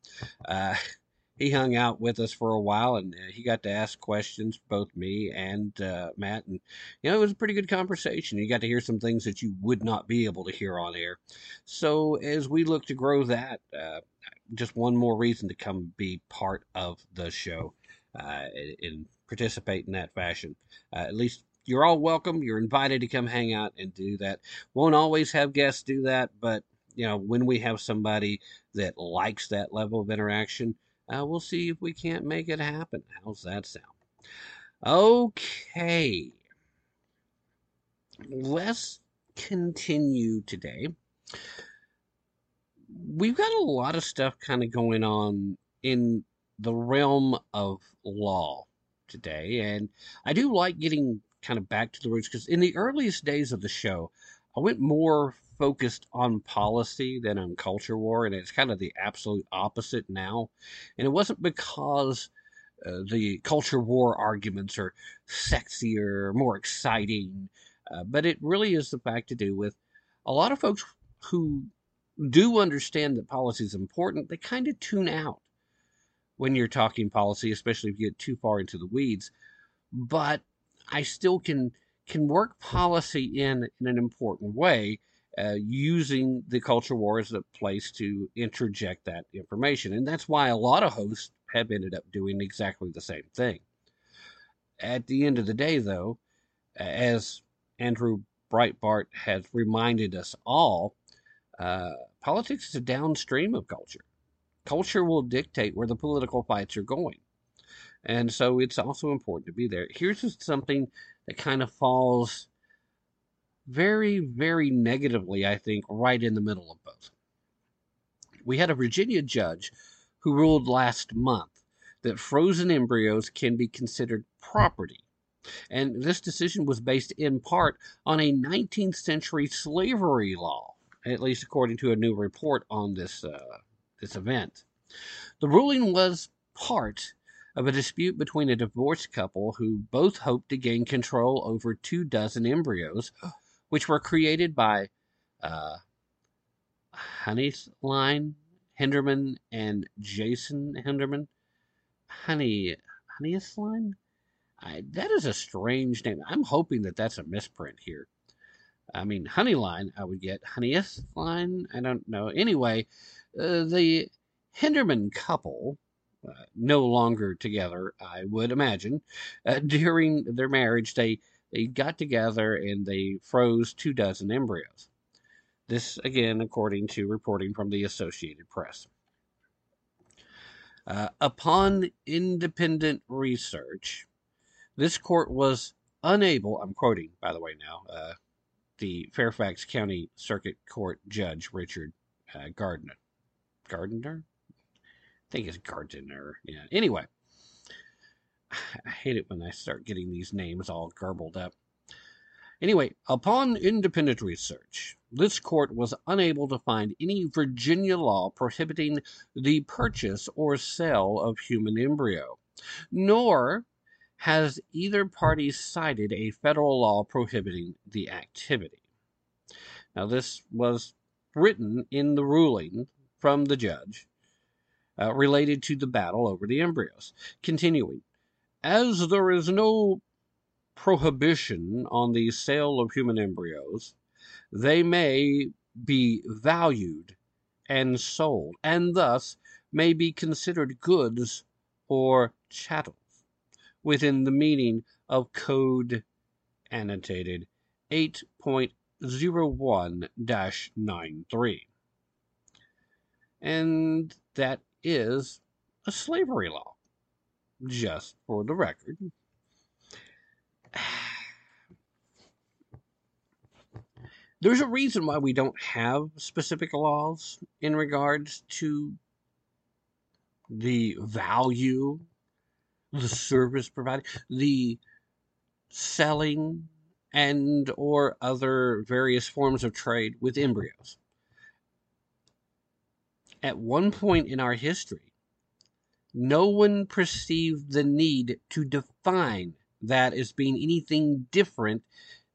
S3: he hung out with us for a while and uh, he got to ask questions both me and uh, matt and you know it was a pretty good conversation. You got to hear some things that you would not be able to hear on air. So as we look to grow that uh, just one more reason to come be part of the show uh, and participate in that fashion. Uh, at least you're all welcome. You're invited to come hang out and do that. Won't always have guests do that but you know when we have somebody that likes that level of interaction uh, we'll see if we can't make it happen. How's that sound? Okay. Let's continue today. We've got a lot of stuff kind of going on in the realm of law today, and I do like getting kind of back to the roots because in the earliest days of the show, I went more focused on policy than on culture war, and it's kind of the absolute opposite now. And it wasn't because uh, the culture war arguments are sexier, more exciting, uh, but it really is the fact to do with a lot of folks who do understand that policy is important, they kind of tune out when you're talking policy, especially if you get too far into the weeds. But I still can can work policy in in an important way uh, using the culture war as a place to interject that information. And that's why a lot of hosts have ended up doing exactly the same thing. At the end of the day, though, as Andrew Breitbart has reminded us all, uh, politics is a downstream of culture. Culture will dictate where the political fights are going. And so it's also important to be there. Here's just something that kind of falls very, very negatively, I think, right in the middle of both. We had a Virginia judge who ruled last month that frozen embryos can be considered property. And this decision was based in part on a 19th century slavery law, at least according to a new report on this, uh, this event. The ruling was part of a dispute between a divorced couple who both hoped to gain control over two dozen embryos, which were created by uh, Honeyline Henderman and Jason Henderman. Honey, Honeyline? I, that is a strange name. I'm hoping that that's a misprint here. I mean, Honeyline, I would get. Honeyline? I don't know. Anyway, uh, the Henderman couple uh, no longer together, I would imagine. Uh, during their marriage, they, they got together and they froze two dozen embryos. This, again, according to reporting from the Associated Press. Uh, upon independent research, this court was unable, I'm quoting, by the way, now, uh, the Fairfax County Circuit Court Judge Richard uh, Gardner. Gardner? I think it's Gardiner. Yeah. Anyway, I hate it when I start getting these names all garbled up. Anyway, upon independent research, this court was unable to find any Virginia law prohibiting the purchase or sale of human embryo, nor has either party cited a federal law prohibiting the activity. Now, this was written in the ruling from the judge uh, related to the battle over the embryos. Continuing, as there is no prohibition on the sale of human embryos, they may be valued and sold, and thus may be considered goods or chattels within the meaning of Code annotated 8.01 93. And that is a slavery law, just for the record. There's a reason why we don't have specific laws in regards to the value, the service provided, the selling and or other various forms of trade with embryos at one point in our history, no one perceived the need to define that as being anything different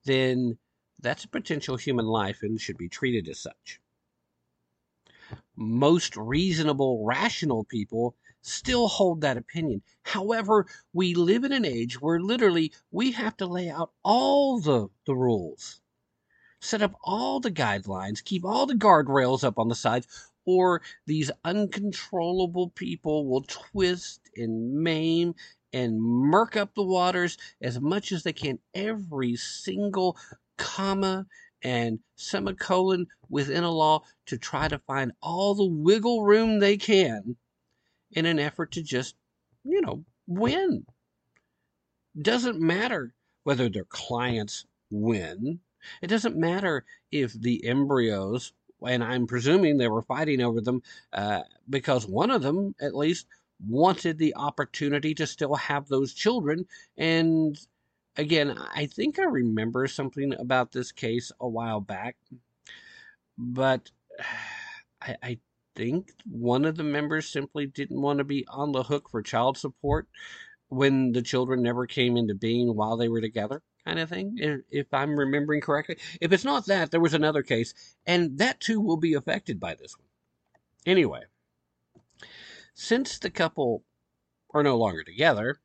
S3: than that's a potential human life and should be treated as such. Most reasonable, rational people still hold that opinion. However, we live in an age where literally we have to lay out all the, the rules, set up all the guidelines, keep all the guardrails up on the sides, or these uncontrollable people will twist and maim and murk up the waters as much as they can every single comma and semicolon within a law to try to find all the wiggle room they can in an effort to just, you know, win. Doesn't matter whether their clients win. It doesn't matter if the embryos and I'm presuming they were fighting over them uh, because one of them, at least, wanted the opportunity to still have those children. And again, I think I remember something about this case a while back, but I, I think one of the members simply didn't want to be on the hook for child support when the children never came into being while they were together kind of thing, if I'm remembering correctly. If it's not that, there was another case, and that too will be affected by this one. Anyway, since the couple are no longer together,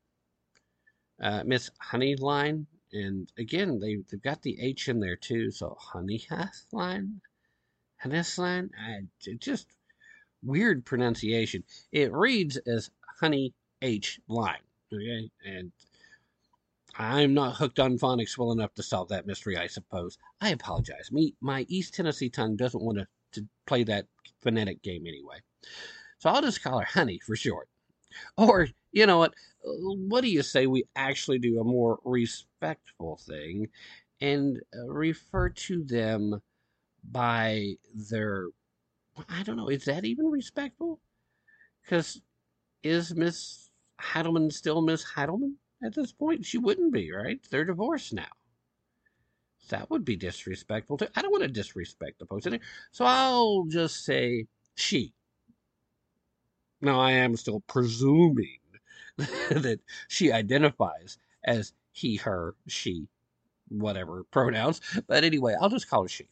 S3: uh, Miss Honeyline, and again, they, they've got the H in there too, so Honeyline, Honeyline, it just weird pronunciation. It reads as Honey H Line, okay? And I'm not hooked on phonics well enough to solve that mystery, I suppose. I apologize. Me, my East Tennessee tongue doesn't want to, to play that phonetic game anyway. So I'll just call her Honey for short. Or, you know what? What do you say we actually do a more respectful thing and uh, refer to them by their. I don't know, is that even respectful? Because is Miss Heidelman still Miss Heidelman? At this point, she wouldn't be, right? They're divorced now. That would be disrespectful too. I don't want to disrespect the post, so I'll just say she. Now, I am still presuming that she identifies as he, her, she, whatever pronouns. But anyway, I'll just call her she.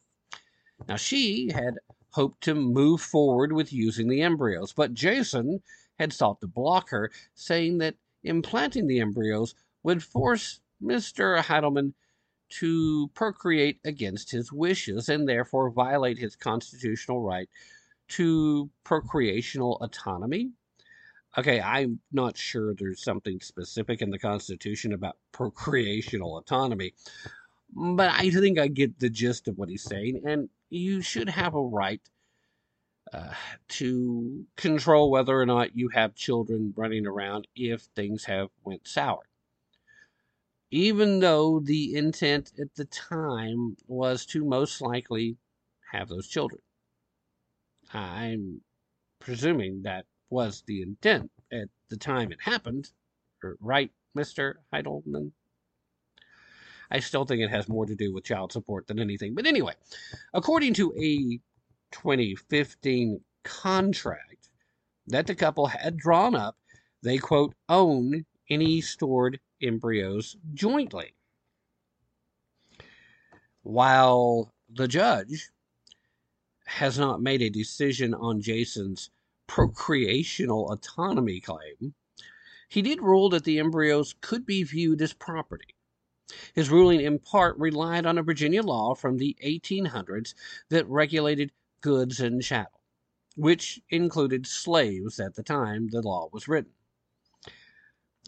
S3: Now, she had hoped to move forward with using the embryos, but Jason had sought to block her, saying that implanting the embryos would force Mr. Heidelman to procreate against his wishes and therefore violate his constitutional right to procreational autonomy. Okay, I'm not sure there's something specific in the Constitution about procreational autonomy, but I think I get the gist of what he's saying, and you should have a right uh, to control whether or not you have children running around if things have went sour. Even though the intent at the time was to most likely have those children. I'm presuming that was the intent at the time it happened. Right, Mr. Heidelman? I still think it has more to do with child support than anything. But anyway, according to a 2015 contract that the couple had drawn up, they, quote, own any stored embryos jointly. While the judge has not made a decision on Jason's procreational autonomy claim, he did rule that the embryos could be viewed as property. His ruling in part relied on a Virginia law from the 1800s that regulated goods and chattel, which included slaves at the time the law was written.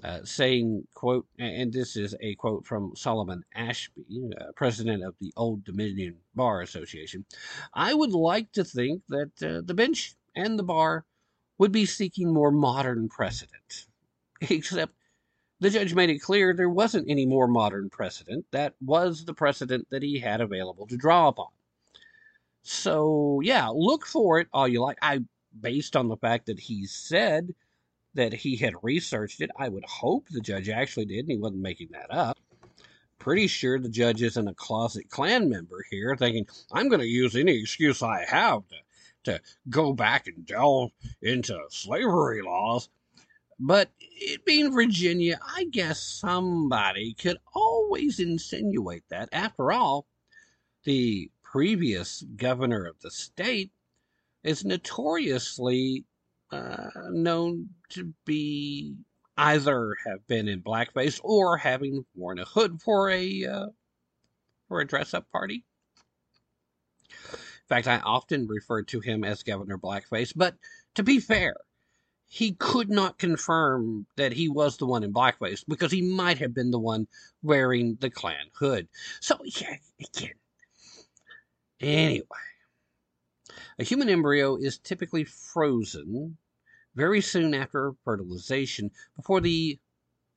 S3: Uh, saying, quote, and this is a quote from Solomon Ashby, uh, president of the Old Dominion Bar Association, I would like to think that uh, the bench and the bar would be seeking more modern precedent. Except the judge made it clear there wasn't any more modern precedent. That was the precedent that he had available to draw upon. So yeah, look for it all you like. I based on the fact that he said that he had researched it, I would hope the judge actually did and he wasn't making that up. Pretty sure the judge isn't a closet Klan member here thinking, I'm going to use any excuse I have to, to go back and delve into slavery laws. But it being Virginia, I guess somebody could always insinuate that. After all, the previous governor of the state is notoriously uh, known to be either have been in blackface or having worn a hood for a uh, for a dress up party. In fact, I often refer to him as Governor Blackface, but to be fair, he could not confirm that he was the one in blackface because he might have been the one wearing the Klan hood. So, yeah, again, Anyway, a human embryo is typically frozen very soon after fertilization before the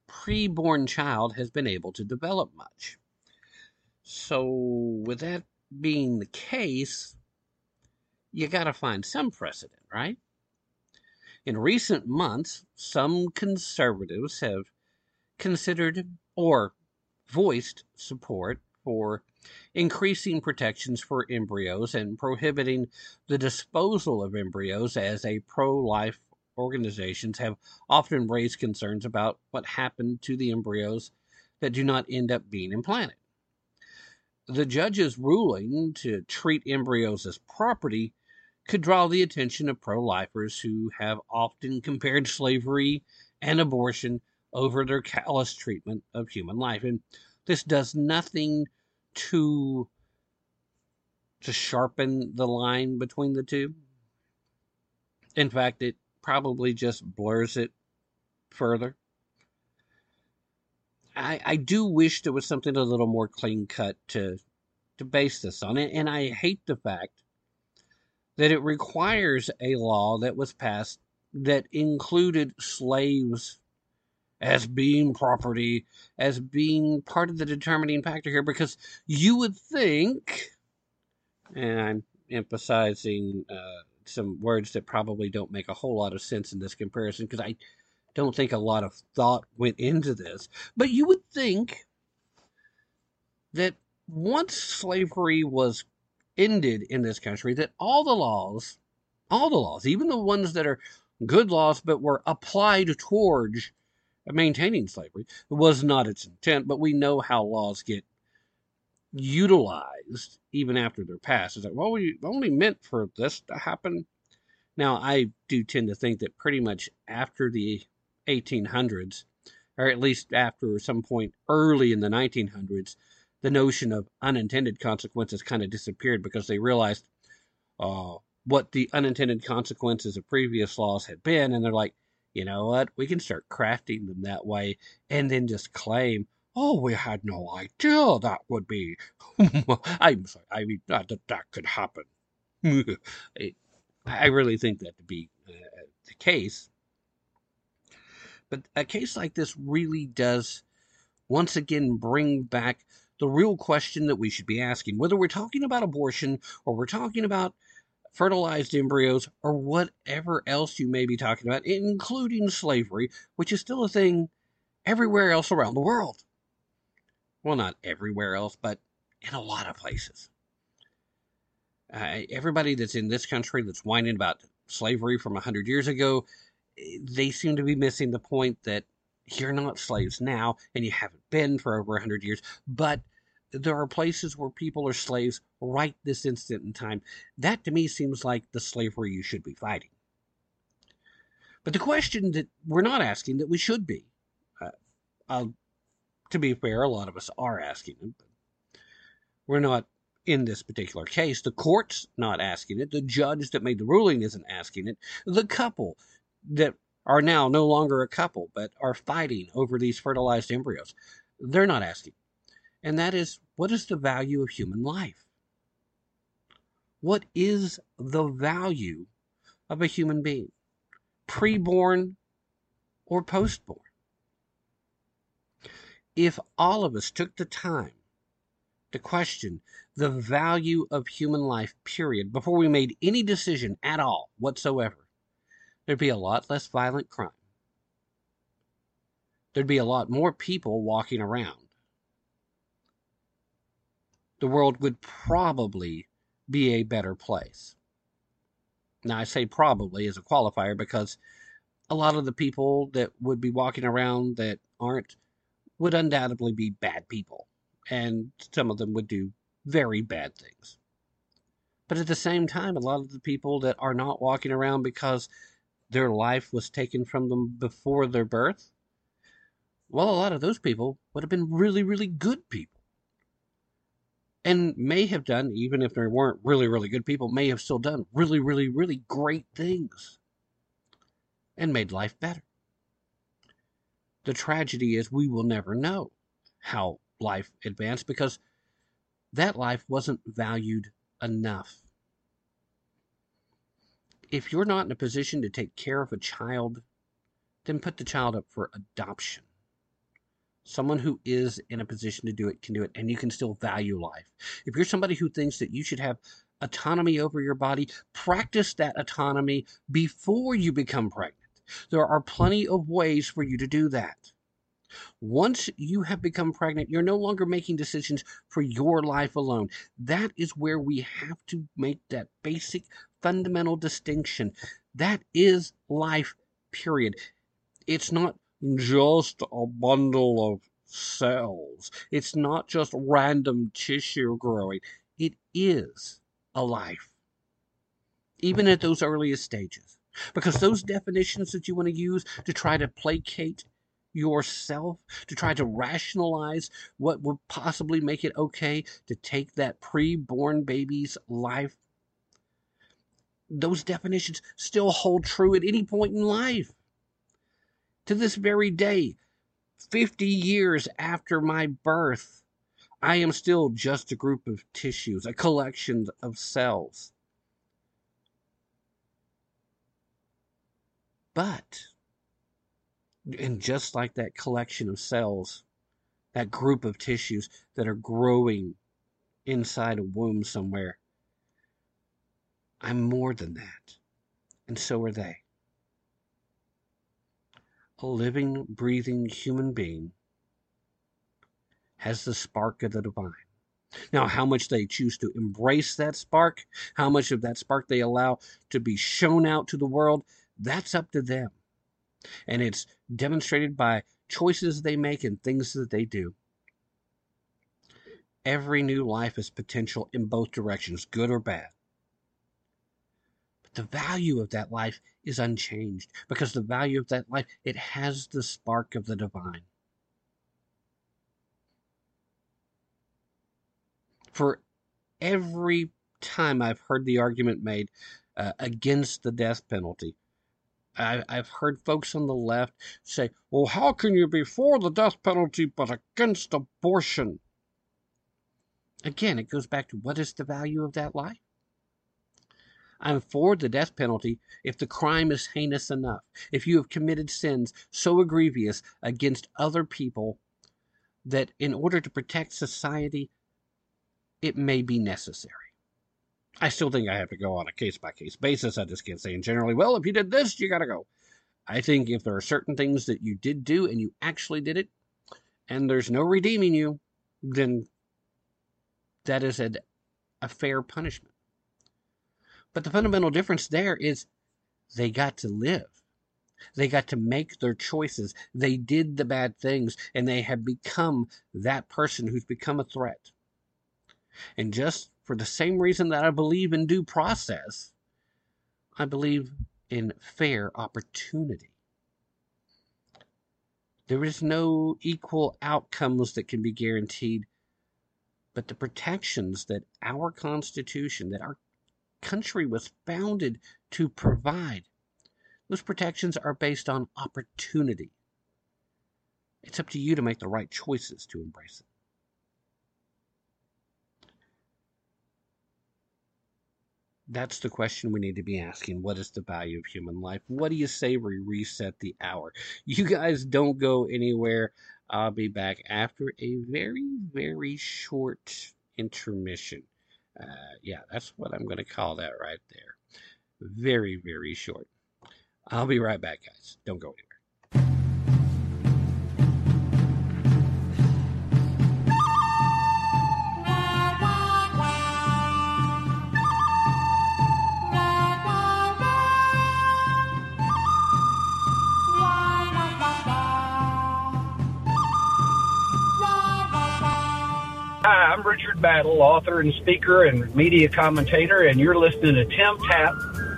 S3: preborn child has been able to develop much. So, with that being the case, you got to find some precedent, right? In recent months, some conservatives have considered or voiced support for increasing protections for embryos and prohibiting the disposal of embryos as a pro life organizations have often raised concerns about what happened to the embryos that do not end up being implanted. The judge's ruling to treat embryos as property could draw the attention of pro lifers who have often compared slavery and abortion over their callous treatment of human life. And this does nothing to to sharpen the line between the two. In fact, it probably just blurs it further. I, I do wish there was something a little more clean cut to to base this on it, and I hate the fact that it requires a law that was passed that included slaves as being property, as being part of the determining factor here, because you would think, and I'm emphasizing uh, some words that probably don't make a whole lot of sense in this comparison, because I don't think a lot of thought went into this, but you would think that once slavery was ended in this country, that all the laws, all the laws, even the ones that are good laws but were applied towards maintaining slavery, was not its intent. But we know how laws get utilized even after they're passed. It's like, well, we only meant for this to happen. Now, I do tend to think that pretty much after the 1800s, or at least after some point early in the 1900s, the notion of unintended consequences kind of disappeared because they realized uh, what the unintended consequences of previous laws had been, and they're like, you know what, we can start crafting them that way, and then just claim, oh, we had no idea that would be. I'm sorry, I mean, not that that could happen. I really think that to be uh, the case. But a case like this really does once again bring back the real question that we should be asking. Whether we're talking about abortion or we're talking about fertilized embryos or whatever else you may be talking about, including slavery, which is still a thing everywhere else around the world. Well, not everywhere else, but in a lot of places. Uh, everybody that's in this country that's whining about slavery from 100 years ago they seem to be missing the point that you're not slaves now and you haven't been for over 100 years, but there are places where people are slaves right this instant in time. That to me seems like the slavery you should be fighting. But the question that we're not asking that we should be, uh, uh, to be fair, a lot of us are asking we're not in this particular case. The court's not asking it. The judge that made the ruling isn't asking it. The couple that are now no longer a couple, but are fighting over these fertilized embryos. They're not asking. And that is what is the value of human life? What is the value of a human being? Preborn or postborn? If all of us took the time to question the value of human life, period, before we made any decision at all whatsoever, there'd be a lot less violent crime. There'd be a lot more people walking around. The world would probably be a better place. Now, I say probably as a qualifier because a lot of the people that would be walking around that aren't would undoubtedly be bad people, and some of them would do very bad things. But at the same time, a lot of the people that are not walking around because their life was taken from them before their birth, well, a lot of those people would have been really, really good people. And may have done, even if they weren't really, really good people, may have still done really, really, really great things and made life better. The tragedy is we will never know how life advanced because that life wasn't valued enough if you're not in a position to take care of a child, then put the child up for adoption. Someone who is in a position to do it can do it, and you can still value life. If you're somebody who thinks that you should have autonomy over your body, practice that autonomy before you become pregnant. There are plenty of ways for you to do that. Once you have become pregnant, you're no longer making decisions for your life alone. That is where we have to make that basic fundamental distinction. That is life, period. It's not just a bundle of cells, it's not just random tissue growing. It is a life, even at those earliest stages. Because those definitions that you want to use to try to placate yourself to try to rationalize what would possibly make it okay to take that pre-born baby's life those definitions still hold true at any point in life to this very day 50 years after my birth, I am still just a group of tissues, a collection of cells. But, and just like that collection of cells, that group of tissues that are growing inside a womb somewhere, I'm more than that. And so are they. A living, breathing human being has the spark of the divine. Now, how much they choose to embrace that spark, how much of that spark they allow to be shown out to the world, that's up to them. And it's demonstrated by choices they make and things that they do. Every new life has potential in both directions, good or bad. But the value of that life is unchanged because the value of that life, it has the spark of the divine. For every time I've heard the argument made uh, against the death penalty, I, have heard folks on the left say, well, how can you be for the death penalty but against abortion? Again, it goes back to what is the value of that life? I'm for the death penalty if the crime is heinous enough, if you have committed sins so egregious against other people that in order to protect society, it may be necessary. I still think I have to go on a case by case basis. I just can't say in generally, well, if you did this, you got to go. I think if there are certain things that you did do and you actually did it, and there's no redeeming you, then that is a, a fair punishment. But the fundamental difference there is they got to live. They got to make their choices. They did the bad things, and they have become that person who's become a threat. And just for the same reason that I believe in due process, I believe in fair opportunity. There is no equal outcomes that can be guaranteed but the protections that our Constitution, that our country was founded to provide, those protections are based on opportunity. It's up to you to make the right choices to embrace it. That's the question we need to be asking. What is the value of human life? What do you say we reset the hour? You guys don't go anywhere. I'll be back after a very, very short intermission. Uh, yeah, that's what I'm going to call that right there. Very, very short. I'll be right back, guys. Don't go anywhere.
S10: I'm Richard Battle, author and speaker and media commentator, and you're listening to Tim Tapp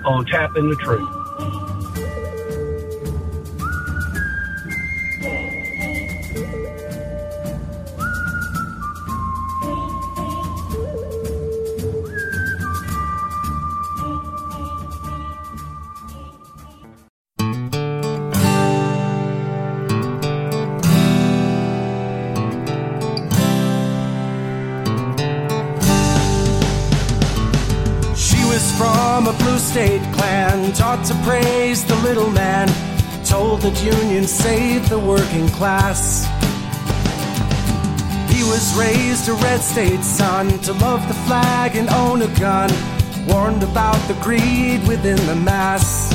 S10: on
S2: Tapp Into the Truth. That unions saved the working class. He was raised a red state son to love the flag and own a gun, warned about the greed within the mass.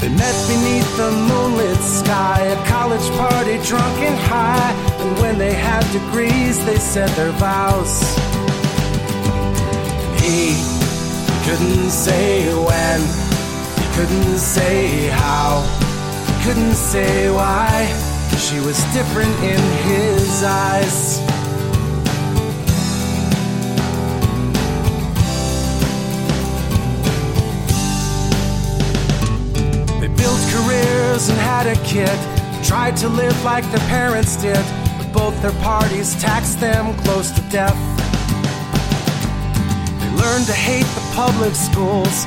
S2: They met beneath the moonlit sky, a college party drunk and high, and when they had degrees, they said their vows. He couldn't say when, he couldn't say how, couldn't say why. She was different in his eyes. They built careers and had a kid, tried to live like their parents did, but both their parties taxed them close to death. They learned to hate the public schools,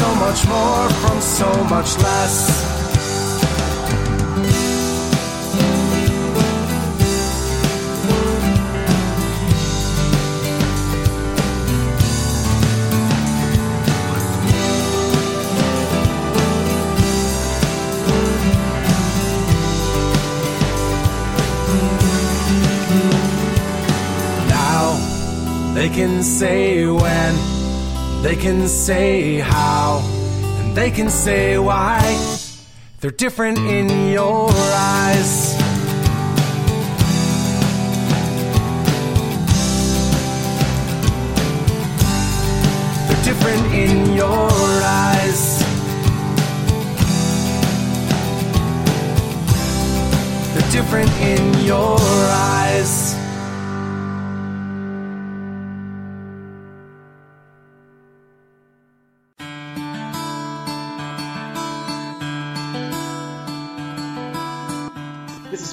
S2: so much more from so much less. Now they can say when, they can say how, and they can say why. They're different in your eyes.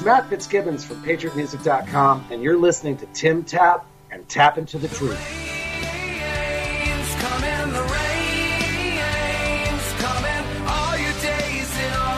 S11: Matt Fitzgibbons from PatriotMusic.com, and you're listening to Tim Tapp and Tapp Into the Truth.
S2: coming, the rain's coming. All your days and all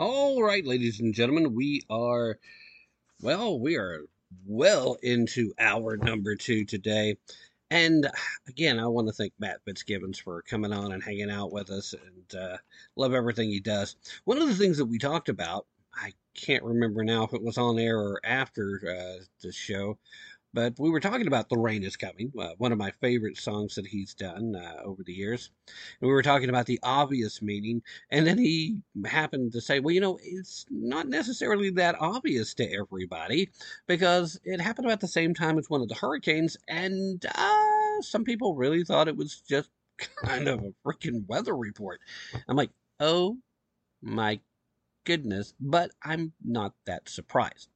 S2: All
S3: right, ladies and gentlemen, we are, well, we are well into hour number two today. And again, I want to thank Matt Fitzgibbons for coming on and hanging out with us and uh, love everything he does. One of the things that we talked about, I can't remember now if it was on air or after uh, the show, but we were talking about The Rain is Coming, uh, one of my favorite songs that he's done uh, over the years. And we were talking about the obvious meaning, and then he happened to say, well, you know, it's not necessarily that obvious to everybody because it happened about the same time as one of the hurricanes, and uh, some people really thought it was just kind of a freaking weather report. I'm like, oh my goodness, but I'm not that surprised.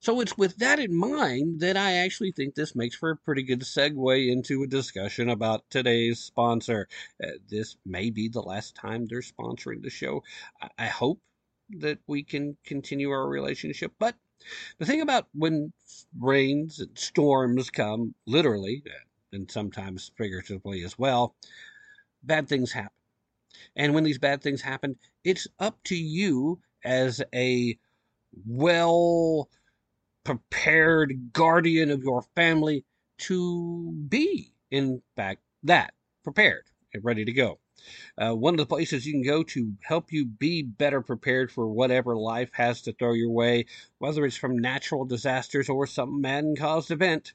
S3: So it's with that in mind that I actually think this makes for a pretty good segue into a discussion about today's sponsor. Uh, this may be the last time they're sponsoring the show. I, I hope that we can continue our relationship, but the thing about when rains and storms come, literally, uh, and sometimes figuratively as well, bad things happen. And when these bad things happen, it's up to you as a well prepared guardian of your family to be, in fact, that prepared and ready to go. Uh, one of the places you can go to help you be better prepared for whatever life has to throw your way, whether it's from natural disasters or some man caused event,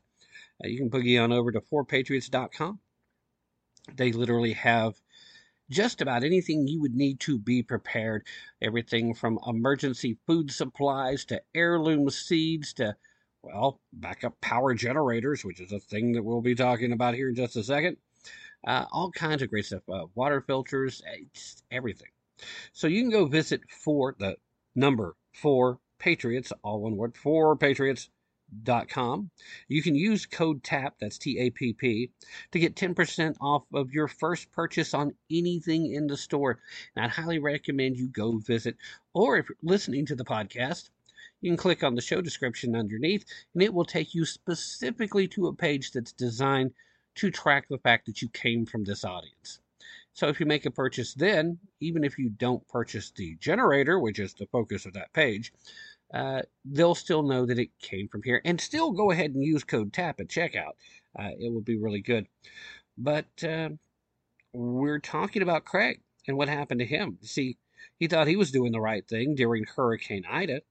S3: uh, you can boogie on over to 4patriots.com. They literally have just about anything you would need to be prepared. Everything from emergency food supplies to heirloom seeds to, well, backup power generators, which is a thing that we'll be talking about here in just a second. Uh, all kinds of great stuff. Uh, water filters, eh, everything. So you can go visit for the number four Patriots, all one word, four Patriots com. You can use code TAPP, that's T A P P, to get 10% off of your first purchase on anything in the store. And I'd highly recommend you go visit, or if you're listening to the podcast, you can click on the show description underneath, and it will take you specifically to a page that's designed to track the fact that you came from this audience. So if you make a purchase then, even if you don't purchase the generator, which is the focus of that page, uh, they'll still know that it came from here and still go ahead and use code TAPP at checkout. Uh, it will be really good. But uh, we're talking about Craig and what happened to him. See, He thought he was doing the right thing during Hurricane Ida.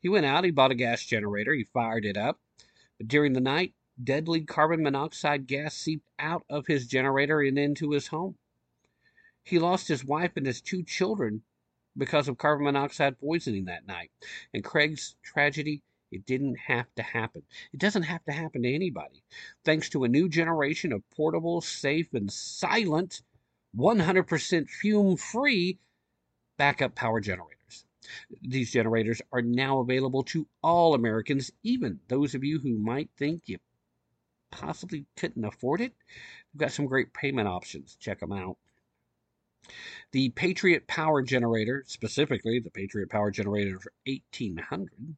S3: He went out, he bought a gas generator, he fired it up. But during the night, deadly carbon monoxide gas seeped out of his generator and into his home. He lost his wife and his two children because of carbon monoxide poisoning that night. And Craig's tragedy, it didn't have to happen. It doesn't have to happen to anybody. Thanks to a new generation of portable, safe, and silent, 100% fume free backup power generators. These generators are now available to all Americans, even those of you who might think you possibly couldn't afford it. We've got some great payment options. Check them out. The Patriot Power Generator, specifically the Patriot Power Generator 1800,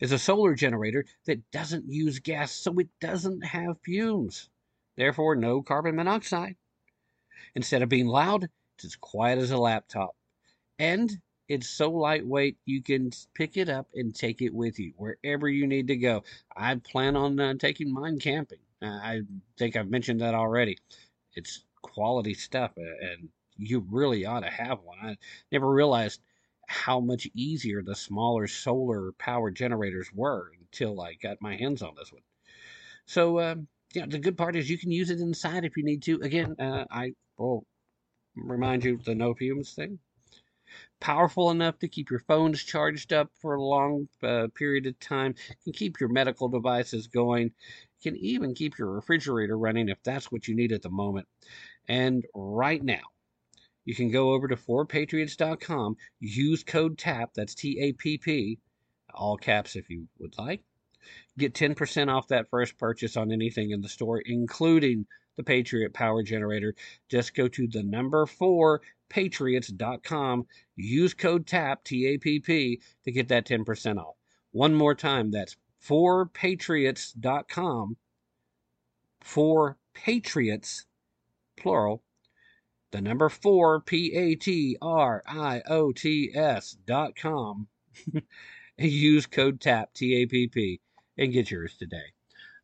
S3: is a solar generator that doesn't use gas, so it doesn't have fumes. Therefore, no carbon monoxide. Instead of being loud, it's as quiet as a laptop. And it's so lightweight, you can pick it up and take it with you wherever you need to go. I plan on uh, taking mine camping. Uh, I think I've mentioned that already. It's quality stuff, and you really ought to have one. I never realized how much easier the smaller solar power generators were until I got my hands on this one. So, um, yeah, the good part is you can use it inside if you need to. Again, uh, I will remind you the no fumes thing. Powerful enough to keep your phones charged up for a long uh, period of time. Can keep your medical devices going. Can even keep your refrigerator running if that's what you need at the moment. And right now, you can go over to 4patriots.com, use code TAPP, that's T A P P, all caps if you would like. Get 10% off that first purchase on anything in the store, including the Patriot Power Generator. Just go to the number 4 patriots.com, use code TAPP, T A P P, to get that 10% off. One more time, that's 4patriots.com, 4 patriots, plural, the number four, P A T R I O T S dot com. Use code TAPP, T A P P, and get yours today.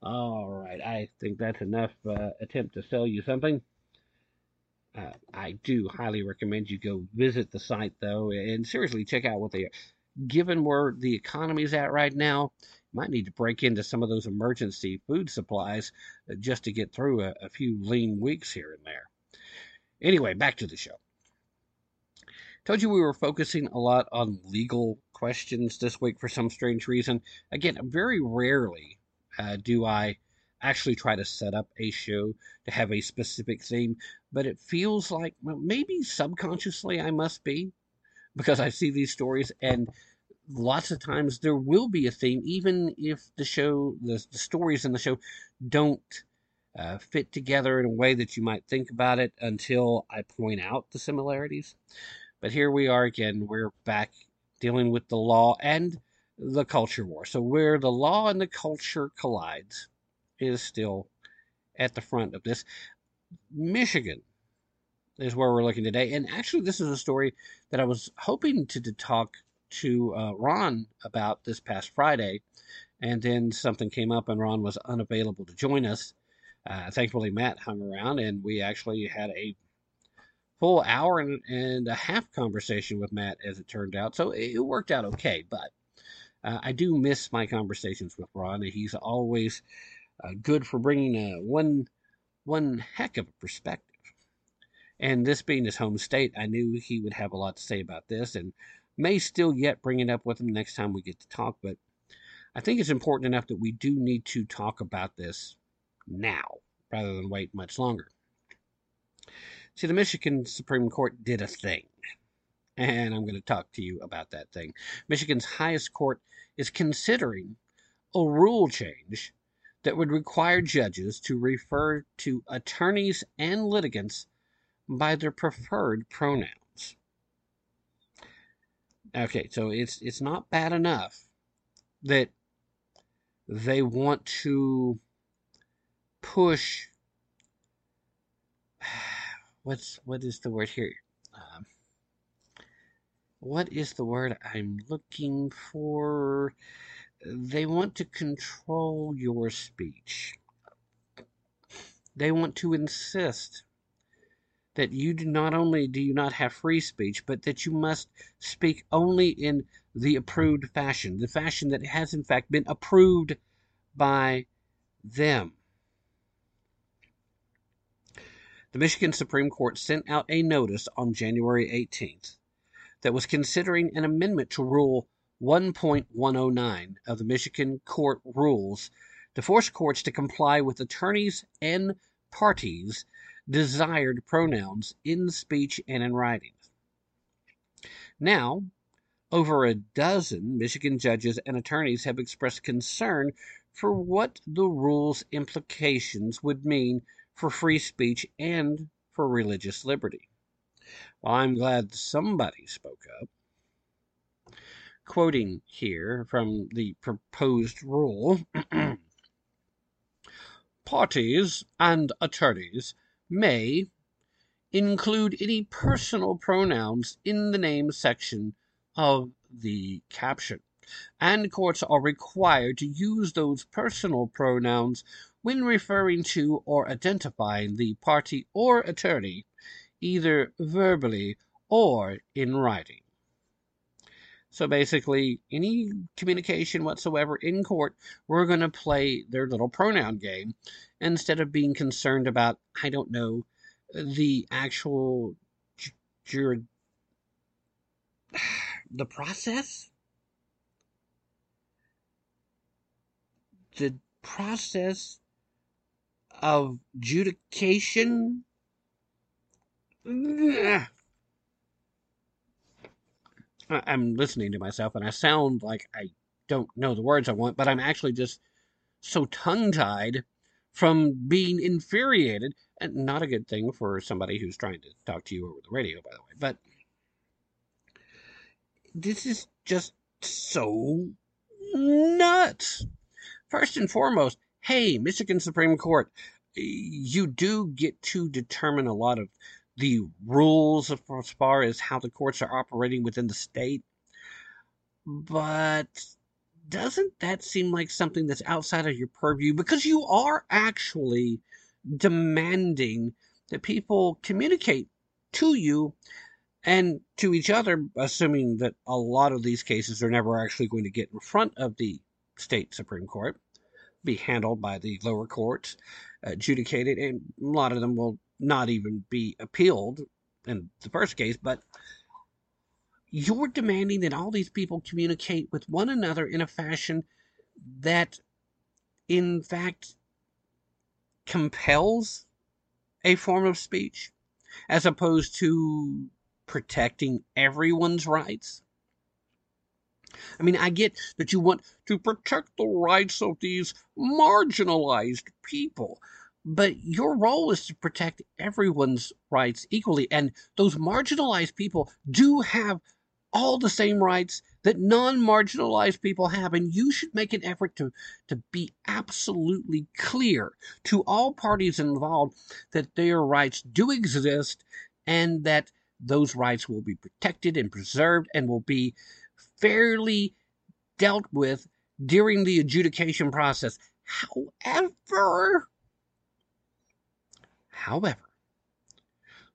S3: All right, I think that's enough uh, attempt to sell you something. Uh, I do highly recommend you go visit the site though, and seriously check out what they are. Given where the economy's at right now, you might need to break into some of those emergency food supplies uh, just to get through a, a few lean weeks here and there. Anyway, back to the show. Told you we were focusing a lot on legal questions this week for some strange reason. Again, very rarely uh, do I actually try to set up a show to have a specific theme, but it feels like well, maybe subconsciously I must be because I see these stories and lots of times there will be a theme, even if the show, the, the stories in the show don't uh, fit together in a way that you might think about it until I point out the similarities. But here we are again. We're back dealing with the law and the culture war. So where the law and the culture collides is still at the front of this. Michigan is where we're looking today. And actually, this is a story that I was hoping to, to talk to uh, Ron about this past Friday. And then something came up, and Ron was unavailable to join us. Uh, thankfully, Matt hung around, and we actually had a full hour and, and a half conversation with Matt, as it turned out. So it worked out okay. But uh, I do miss my conversations with Ron. He's always uh, good for bringing a one one heck of a perspective. And this being his home state, I knew he would have a lot to say about this, and may still yet bring it up with him next time we get to talk. But I think it's important enough that we do need to talk about this now rather than wait much longer. See, the Michigan Supreme Court did a thing, and I'm going to talk to you about that thing. Michigan's highest court is considering a rule change that would require judges to refer to attorneys and litigants by their preferred pronouns. Okay, so it's it's not bad enough that they want to push what's what is the word here? Um, what is the word i'm looking for? They want to control your speech. They want to insist that you do not only do you not have free speech, but that you must speak only in the approved fashion, the fashion that has in fact been approved by them. The Michigan Supreme Court sent out a notice on January 18th that was considering an amendment to Rule 1.109 of the Michigan Court Rules to force courts to comply with attorneys and parties' desired pronouns in speech and in writing. Now, over a dozen Michigan judges and attorneys have expressed concern for what the rule's implications would mean for free speech and for religious liberty. Well, I'm glad somebody spoke up. Quoting here from the proposed rule Parties and attorneys may include any personal pronouns in the name section of the caption, and courts are required to use those personal pronouns when referring to or identifying the party or attorney, either verbally or in writing. So basically, any communication whatsoever in court, we're going to play their little pronoun game instead of being concerned about, I don't know, the actual jur- the process the process of adjudication I'm listening to myself and I sound like I don't know the words I want, but I'm actually just so tongue tied from being infuriated. And not a good thing for somebody who's trying to talk to you over the radio, by the way. But this is just so nuts. First and foremost, hey, Michigan Supreme Court, you do get to determine a lot of the rules as far as how the courts are operating within the state. But doesn't that seem like something that's outside of your purview? Because you are actually demanding that people communicate to you and to each other, assuming that a lot of these cases are never actually going to get in front of the state Supreme Court, be handled by the lower courts, adjudicated, and a lot of them will not even be appealed in the first case, but you're demanding that all these people communicate with one another in a fashion that, in fact, compels a form of speech as opposed to protecting everyone's rights. I mean, I get that you want to protect the rights of these marginalized people, but your role is to protect everyone's rights equally. And those marginalized people do have all the same rights that non-marginalized people have and you should make an effort to to be absolutely clear to all parties involved that their rights do exist and that those rights will be protected and preserved and will be fairly dealt with during the adjudication process. However however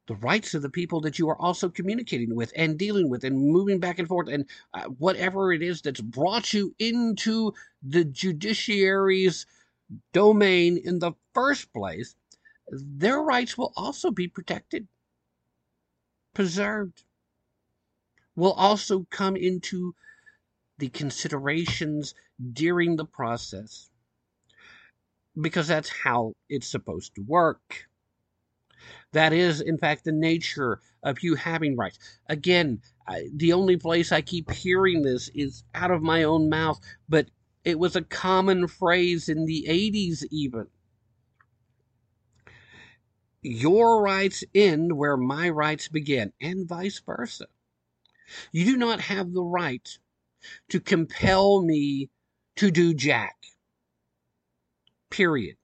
S3: the rights of the people that you are also communicating with and dealing with and moving back and forth and uh, whatever it is that's brought you into the judiciary's domain in the first place, their rights will also be protected, preserved, will also come into the considerations during the process because that's how it's supposed to work. That is, in fact, the nature of you having rights. Again, I, the only place I keep hearing this is out of my own mouth, but it was a common phrase in the 80s, even. Your rights end where my rights begin, and vice versa. You do not have the right to compel me to do Jack. Period.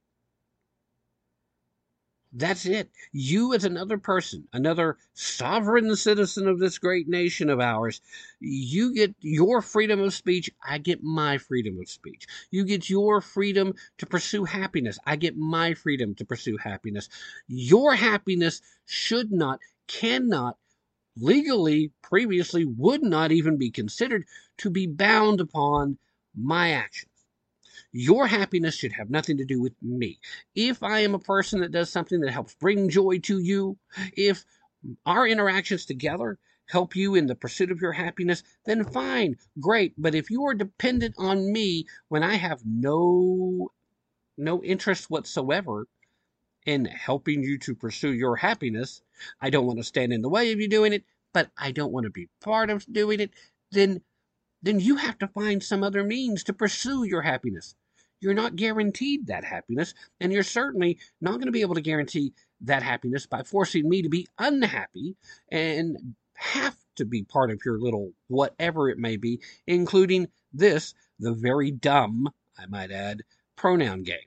S3: That's it. You, as another person, another sovereign citizen of this great nation of ours, you get your freedom of speech. I get my freedom of speech. You get your freedom to pursue happiness. I get my freedom to pursue happiness. Your happiness should not, cannot, legally, previously, would not even be considered to be bound upon my actions. Your happiness should have nothing to do with me. If I am a person that does something that helps bring joy to you, if our interactions together help you in the pursuit of your happiness, then fine, great. But if you are dependent on me when I have no no interest whatsoever in helping you to pursue your happiness, I don't want to stand in the way of you doing it, but I don't want to be part of doing it, then then you have to find some other means to pursue your happiness. You're not guaranteed that happiness, and you're certainly not going to be able to guarantee that happiness by forcing me to be unhappy and have to be part of your little whatever it may be, including this, the very dumb, I might add, pronoun game.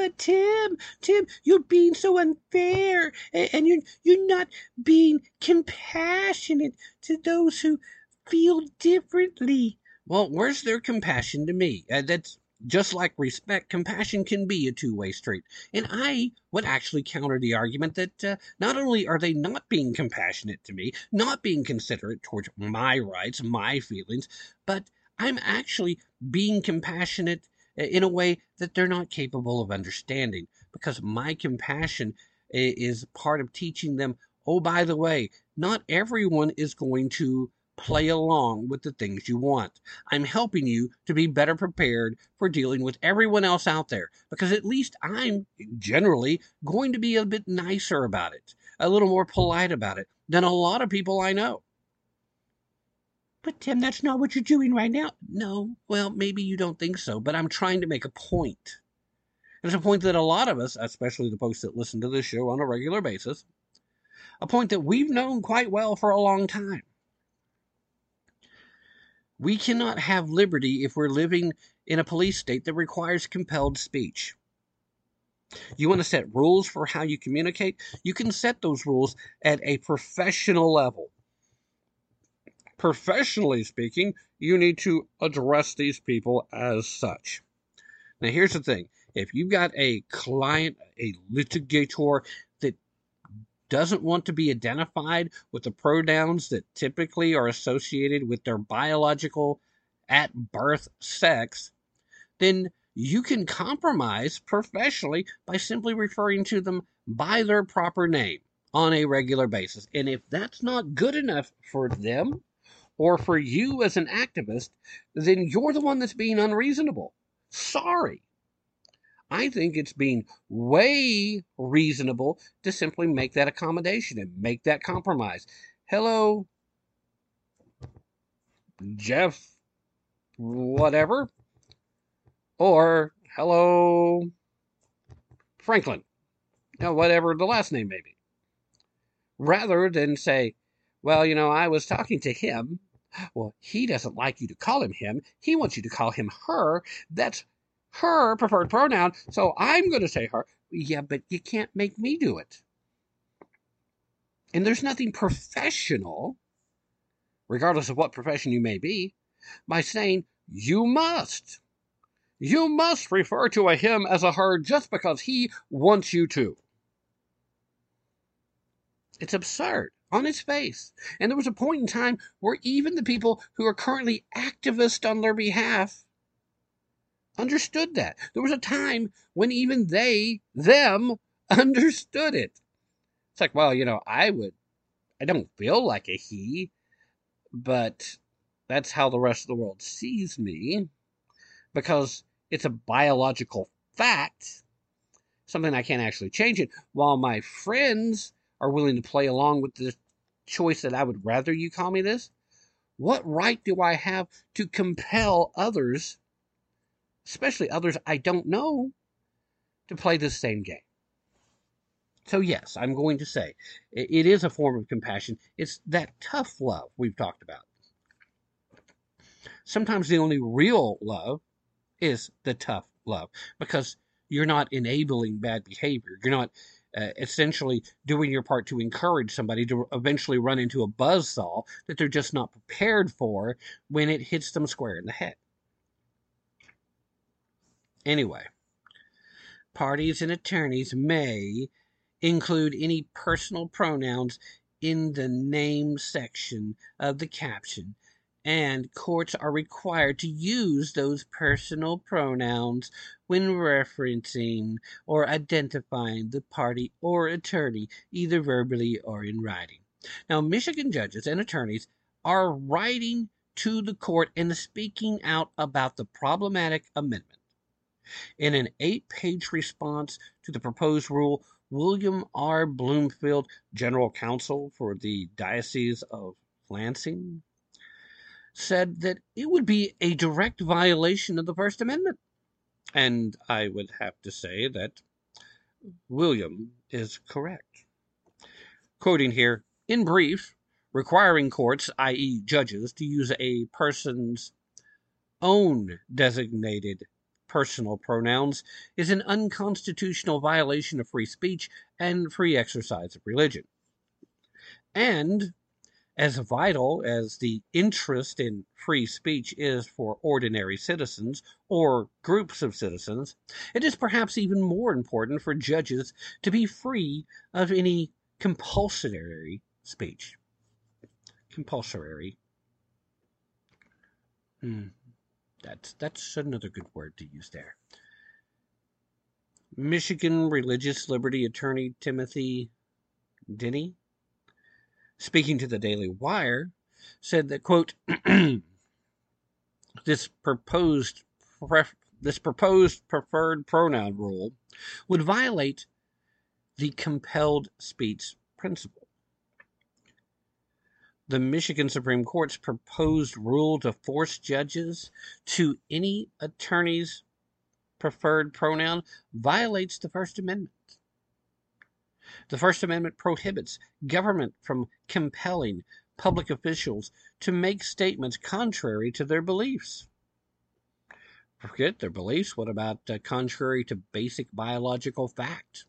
S12: But Tim, Tim, you're being so unfair, and you're you're not being compassionate to those who feel differently.
S3: Well, where's their compassion to me? Uh, that's just like respect, compassion can be a two way street. And I would actually counter the argument that uh, not only are they not being compassionate to me, not being considerate towards my rights, my feelings, but I'm actually being compassionate in a way that they're not capable of understanding because my compassion is part of teaching them oh, by the way, not everyone is going to play along with the things you want. I'm helping you to be better prepared for dealing with everyone else out there because at least I'm generally going to be a bit nicer about it, a little more polite about it than a lot of people I know.
S12: But Tim, that's not what you're doing right now.
S3: No, well, maybe you don't think so, but I'm trying to make a point. It's a point that a lot of us, especially the folks that listen to this show on a regular basis, a point that we've known quite well for a long time. We cannot have liberty if we're living in a police state that requires compelled speech. You want to set rules for how you communicate? You can set those rules at a professional level. Professionally speaking, you need to address these people as such. Now, here's the thing if you've got a client, a litigator that doesn't want to be identified with the pronouns that typically are associated with their biological at birth sex, then you can compromise professionally by simply referring to them by their proper name on a regular basis. And if that's not good enough for them or for you as an activist, then you're the one that's being unreasonable. Sorry. I think it's being way reasonable to simply make that accommodation and make that compromise. Hello, Jeff, whatever. Or hello, Franklin, know, whatever the last name may be. Rather than say, well, you know, I was talking to him. Well, he doesn't like you to call him him. He wants you to call him her. That's her preferred pronoun, so I'm going to say her. Yeah, but you can't make me do it. And there's nothing professional, regardless of what profession you may be, by saying you must. You must refer to a him as a her just because he wants you to. It's absurd on its face. And there was a point in time where even the people who are currently activists on their behalf understood that. There was a time when even they, them, understood it. It's like, well, you know, I would, I don't feel like a he, but that's how the rest of the world sees me because it's a biological fact, something I can't actually change it. While my friends are willing to play along with the choice that I would rather you call me this, what right do I have to compel others especially others I don't know, to play this same game. So, yes, I'm going to say it is a form of compassion. It's that tough love we've talked about. Sometimes the only real love is the tough love because you're not enabling bad behavior. You're not uh, essentially doing your part to encourage somebody to eventually run into a buzzsaw that they're just not prepared for when it hits them square in the head. Anyway, parties and attorneys may include any personal pronouns in the name section of the caption, and courts are required to use those personal pronouns when referencing or identifying the party or attorney, either verbally or in writing. Now, Michigan judges and attorneys are writing to the court and speaking out about the problematic amendment. In an eight page response to the proposed rule, William R. Bloomfield, General Counsel for the Diocese of Lansing, said that it would be a direct violation of the First Amendment. And I would have to say that William is correct. Quoting here, in brief, requiring courts, i.e., judges, to use a person's own designated personal pronouns is an unconstitutional violation of free speech and free exercise of religion. And as vital as the interest in free speech is for ordinary citizens or groups of citizens, it is perhaps even more important for judges to be free of any compulsory speech. Compulsory. Hmm. That's that's another good word to use there. Michigan religious liberty attorney Timothy Denney, speaking to the Daily Wire, said that quote this proposed pref- this proposed preferred pronoun rule would violate the compelled speech principle the Michigan Supreme Court's proposed rule to force judges to any attorney's preferred pronoun violates the First Amendment. The First Amendment prohibits government from compelling public officials to make statements contrary to their beliefs. Forget their beliefs. What about uh, contrary to basic biological fact?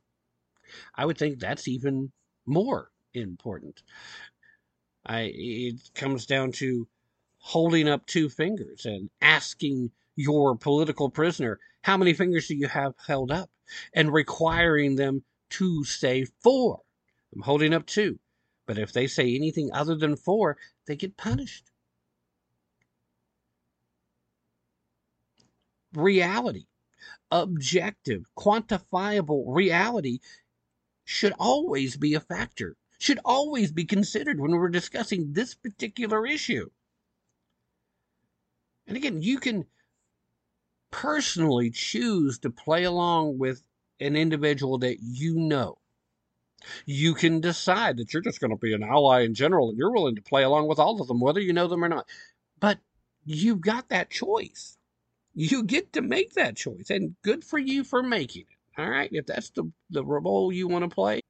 S3: I would think that's even more important. I, it comes down to holding up two fingers and asking your political prisoner, how many fingers do you have held up? And requiring them to say four. I'm holding up two. But if they say anything other than four, they get punished. Reality, objective, quantifiable reality should always be a factor should always be considered when we're discussing this particular issue. And again, you can personally choose to play along with an individual that you know. You can decide that you're just going to be an ally in general and you're willing to play along with all of them, whether you know them or not. But you've got that choice. You get to make that choice, and good for you for making it. All right, if that's the, the role you want to play.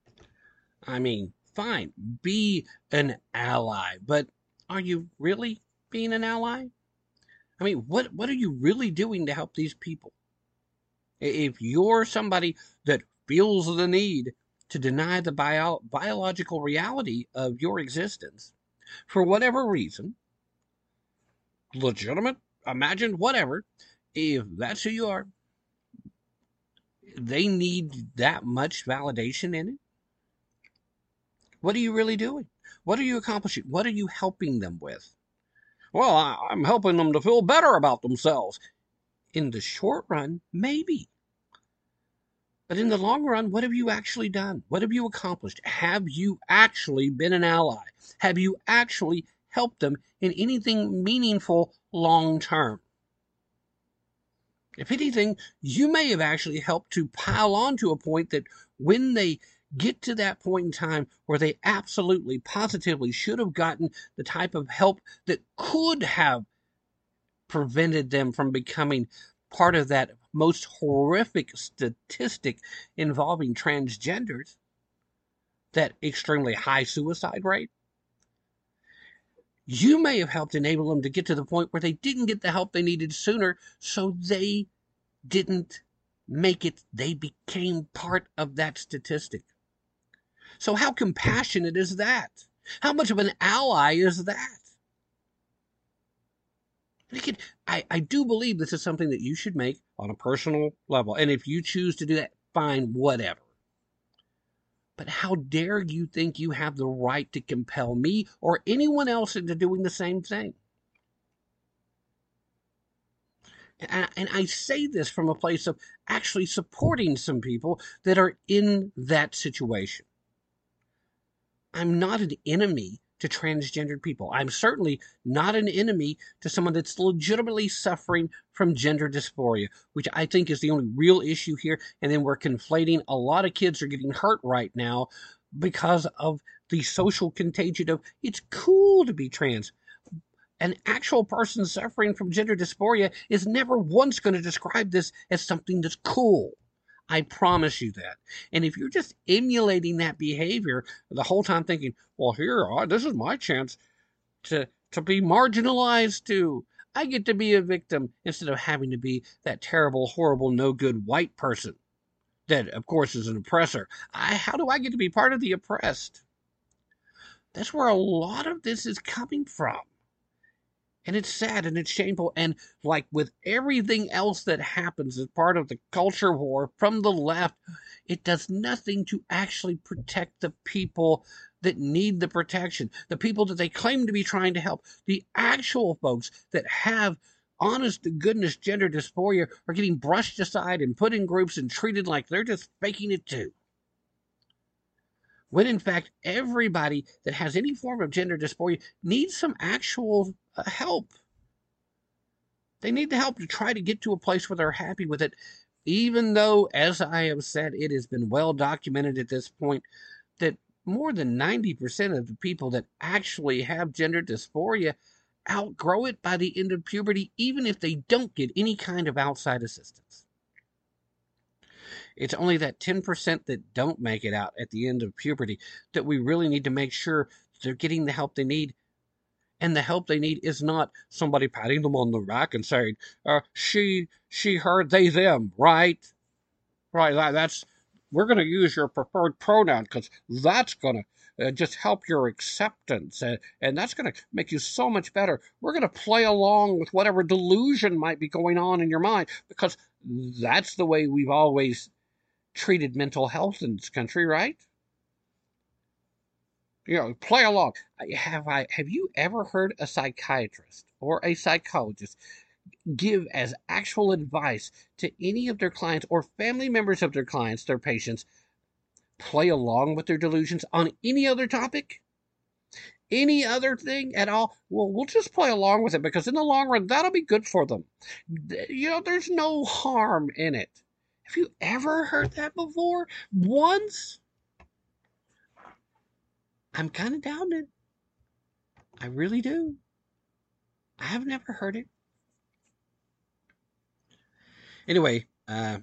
S3: I mean, fine, be an ally, but are you really being an ally? I mean, what what are you really doing to help these people? If you're somebody that feels the need to deny the bio, biological reality of your existence for whatever reason, legitimate, imagined, whatever, if that's who you are, they need that much validation in it. What are you really doing? What are you accomplishing? What are you helping them with? Well, I'm helping them to feel better about themselves. In the short run, maybe. But in the long run, what have you actually done? What have you accomplished? Have you actually been an ally? Have you actually helped them in anything meaningful long term? If anything, you may have actually helped to pile on to a point that when they get to that point in time where they absolutely, positively should have gotten the type of help that could have prevented them from becoming part of that most horrific statistic involving transgenders, that extremely high suicide rate. You may have helped enable them to get to the point where they didn't get the help they needed sooner, so they didn't make it. They became part of that statistic. So, how compassionate is that? How much of an ally is that? I, I do believe this is something that you should make on a personal level. And if you choose to do that, fine, whatever. But how dare you think you have the right to compel me or anyone else into doing the same thing? And I say this from a place of actually supporting some people that are in that situation. I'm not an enemy to transgendered people. I'm certainly not an enemy to someone that's legitimately suffering from gender dysphoria, which I think is the only real issue here. And then we're conflating a lot of kids are getting hurt right now because of the social contagion of it's cool to be trans. An actual person suffering from gender dysphoria is never once going to describe this as something that's cool. I promise you that. And if you're just emulating that behavior the whole time thinking, well, here, uh, this is my chance to, to be marginalized too. I get to be a victim instead of having to be that terrible, horrible, no good white person that, of course, is an oppressor. I, how do I get to be part of the oppressed? That's where a lot of this is coming from. And it's sad and it's shameful. And like with everything else that happens as part of the culture war from the left, it does nothing to actually protect the people that need the protection, the people that they claim to be trying to help, the actual folks that have honest to goodness gender dysphoria are getting brushed aside and put in groups and treated like they're just faking it too when in fact everybody that has any form of gender dysphoria needs some actual uh, help. They need the help to try to get to a place where they're happy with it, even though, as I have said, it has been well documented at this point that more than 90% of the people that actually have gender dysphoria outgrow it by the end of puberty, even if they don't get any kind of outside assistance. It's only that 10% that don't make it out at the end of puberty that we really need to make sure they're getting the help they need. And the help they need is not somebody patting them on the back and saying, uh, she, she, her, they, them, right? Right, that, that's, we're going to use your preferred pronoun because that's going to uh, just help your acceptance and, and that's going to make you so much better. We're going to play along with whatever delusion might be going on in your mind because that's the way we've always treated mental health in this country, right? You know, play along. Have I have you ever heard a psychiatrist or a psychologist give as actual advice to any of their clients or family members of their clients, their patients, play along with their delusions on any other topic? Any other thing at all? Well, we'll just play along with it because in the long run, that'll be good for them. You know, there's no harm in it. Have you ever heard that before? Once? I'm kind of it. I really do. I have never heard it. Anyway, uh,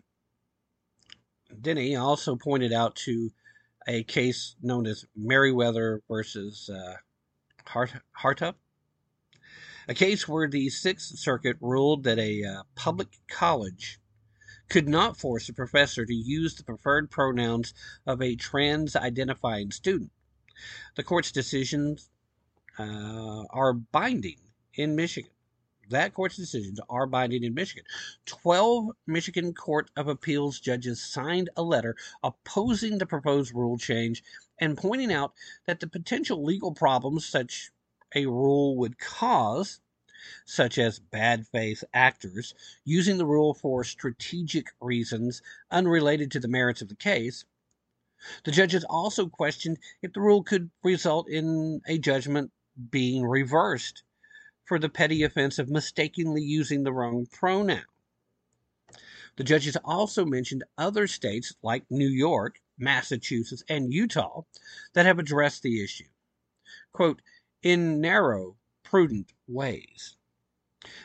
S3: Denney also pointed out to a case known as Meriwether versus uh, Hart- Hartop, a case where the Sixth Circuit ruled that a uh, public college could not force a professor to use the preferred pronouns of a trans identifying student. The court's decisions uh, are binding in Michigan. That court's decisions are binding in Michigan. 12 Michigan Court of Appeals judges signed a letter opposing the proposed rule change and pointing out that the potential legal problems such a rule would cause such as bad faith actors, using the rule for strategic reasons unrelated to the merits of the case. The judges also questioned if the rule could result in a judgment being reversed for the petty offense of mistakenly using the wrong pronoun. The judges also mentioned other states like New York, Massachusetts, and Utah that have addressed the issue. Quote, in narrow, prudent ways.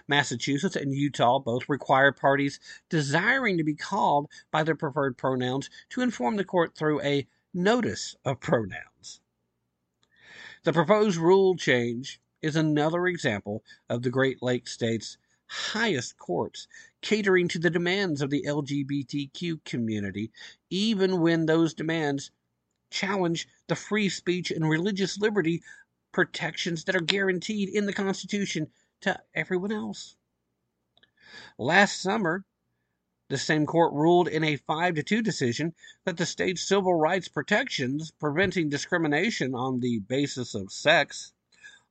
S3: Massachusetts and Utah both require parties desiring to be called by their preferred pronouns to inform the court through a notice of pronouns. The proposed rule change is another example of the Great Lakes states' highest courts catering to the demands of the LGBTQ community, even when those demands challenge the free speech and religious liberty protections that are guaranteed in the Constitution to everyone else. Last summer, the same court ruled in a 5 to 2 decision that the state's civil rights protections preventing discrimination on the basis of sex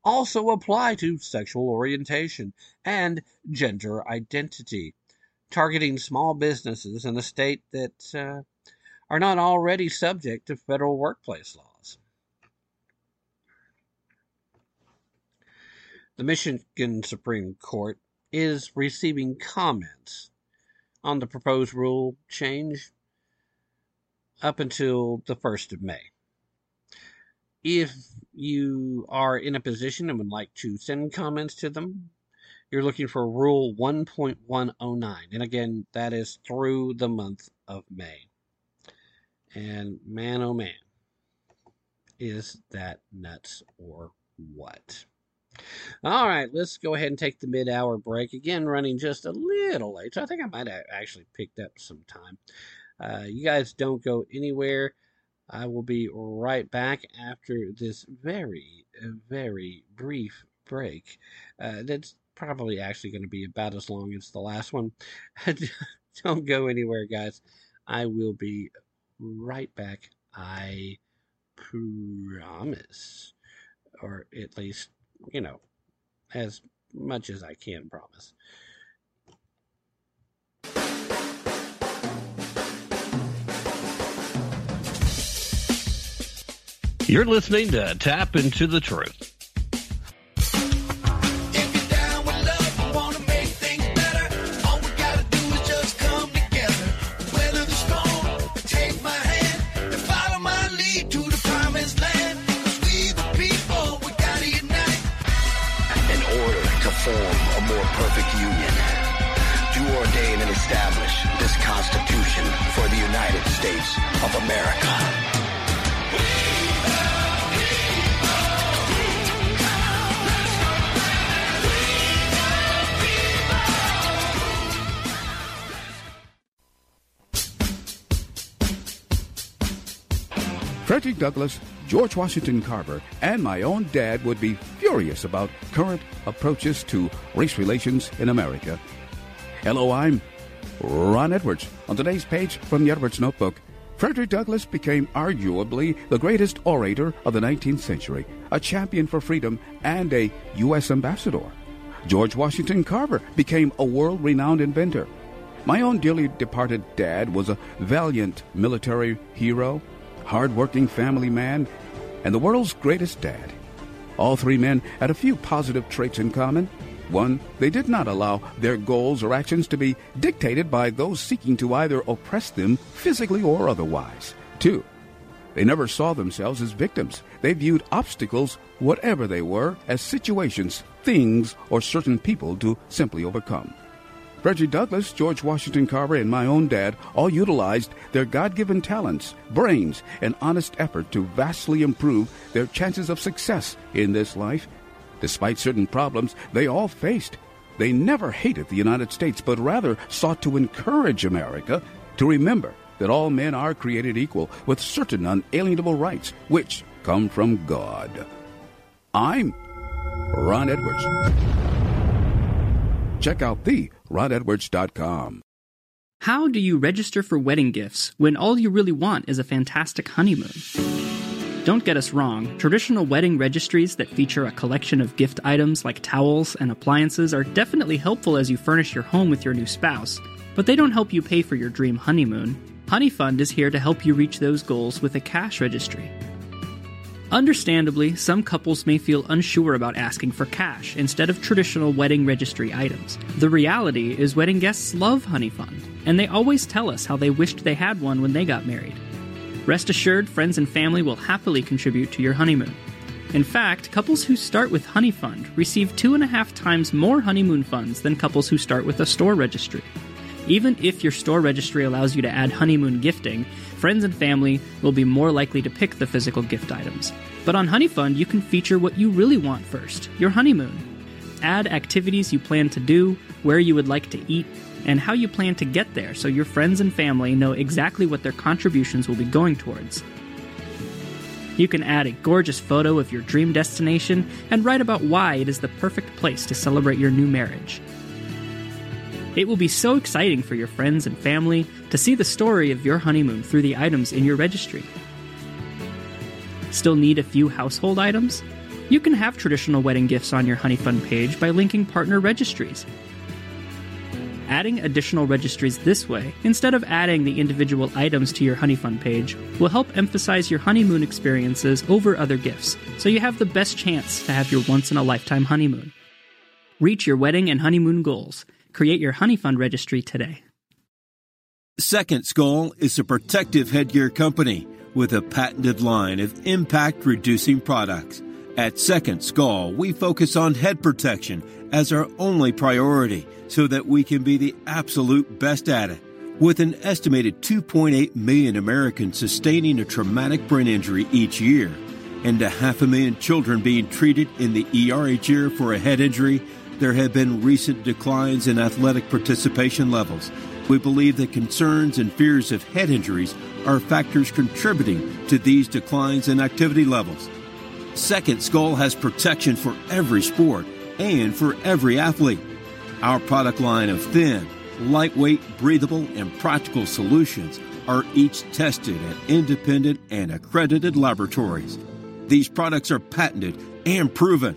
S3: also apply to sexual orientation and gender identity, targeting small businesses in a state that uh, are not already subject to federal workplace laws. The Michigan Supreme Court is receiving comments on the proposed rule change up until the 1st of May. If you are in a position and would like to send comments to them, you're looking for Rule 1.109. And again, that is through the month of May. And man, oh man, is that nuts or what? All right, let's go ahead and take the mid hour break. Again, running just a little late. So I think I might have actually picked up some time. Uh, you guys don't go anywhere. I will be right back after this very, very brief break. Uh, that's probably actually going to be about as long as the last one. don't go anywhere, guys. I will be right back. I promise. Or at least you know, as much as I can promise. You're listening to Tapp Into the Truth.
S5: Douglass, George Washington Carver, and my own dad would be furious about current approaches to race relations in America. Hello, I'm Ron Edwards. On today's page from the Edwards Notebook, Frederick Douglass became arguably the greatest orator of the 19th century, a champion for freedom, and a U.S. ambassador. George Washington Carver became a world renowned inventor. My own dearly departed dad was a valiant military hero, hard working family man, and the world's greatest dad. All three men had a few positive traits in common. One, they did not allow their goals or actions to be dictated by those seeking to either oppress them physically or otherwise. Two, they never saw themselves as victims. They viewed obstacles, whatever they were, as situations, things, or certain people to simply overcome. Frederick Douglass, George Washington Carver, and my own dad all utilized their God given talents, brains, and honest effort to vastly improve their chances of success in this life Despite certain problems they all faced, they never hated the United States, but rather sought to encourage America to remember that all men are created equal with certain unalienable rights which come from God. I'm Ron Edwards. Check out the ronedwards.com.
S13: How do you register for wedding gifts when all you really want is a fantastic honeymoon? Don't get us wrong, traditional wedding registries that feature a collection of gift items like towels and appliances are definitely helpful as you furnish your home with your new spouse, but they don't help you pay for your dream honeymoon. Honeyfund is here to help you reach those goals with a cash registry. Understandably, some couples may feel unsure about asking for cash instead of traditional wedding registry items. The reality is, wedding guests love Honeyfund, and they always tell us how they wished they had one when they got married. Rest assured, friends and family will happily contribute to your honeymoon. In fact, couples who start with Honeyfund receive two and a half times more honeymoon funds than couples who start with a store registry. Even if your store registry allows you to add honeymoon gifting, friends and family will be more likely to pick the physical gift items. But on Honeyfund, you can feature what you really want first your honeymoon. Add activities you plan to do, where you would like to eat, and how you plan to get there so your friends and family know exactly what their contributions will be going towards. You can add a gorgeous photo of your dream destination and write about why it is the perfect place to celebrate your new marriage. It will be so exciting for your friends and family to see the story of your honeymoon through the items in your registry. Still need a few household items? You can have traditional wedding gifts on your HoneyFund page by linking partner registries. Adding additional registries this way, instead of adding the individual items to your HoneyFund page, will help emphasize your honeymoon experiences over other gifts, so you have the best chance to have your once in a lifetime honeymoon. Reach your wedding and honeymoon goals. Create your HoneyFund registry today.
S14: Second Skull is a protective headgear company with a patented line of impact reducing products. At Second Skull, we focus on head protection as our only priority so that we can be the absolute best at it. With an estimated 2.8 million Americans sustaining a traumatic brain injury each year, and a half a million children being treated in the ER each year for a head injury, there have been recent declines in athletic participation levels. We believe that concerns and fears of head injuries are factors contributing to these declines in activity levels. Second Skull has protection for every sport and for every athlete. Our product line of thin, lightweight, breathable, and practical solutions are each tested at independent and accredited laboratories. These products are patented and proven.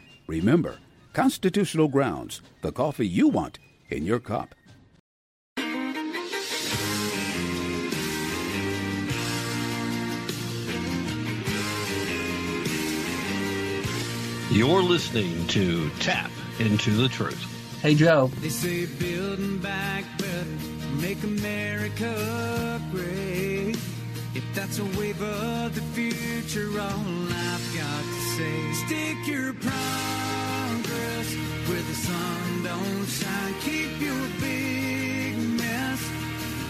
S5: Remember, Constitutional Grounds, the coffee you want in your cup.
S3: You're listening to Tapp into the Truth.
S13: Hey, Joe.
S2: They say building back better, make America great. If that's a wave of the future, all I've got to say, stick your progress where the sun don't shine. Keep your big mess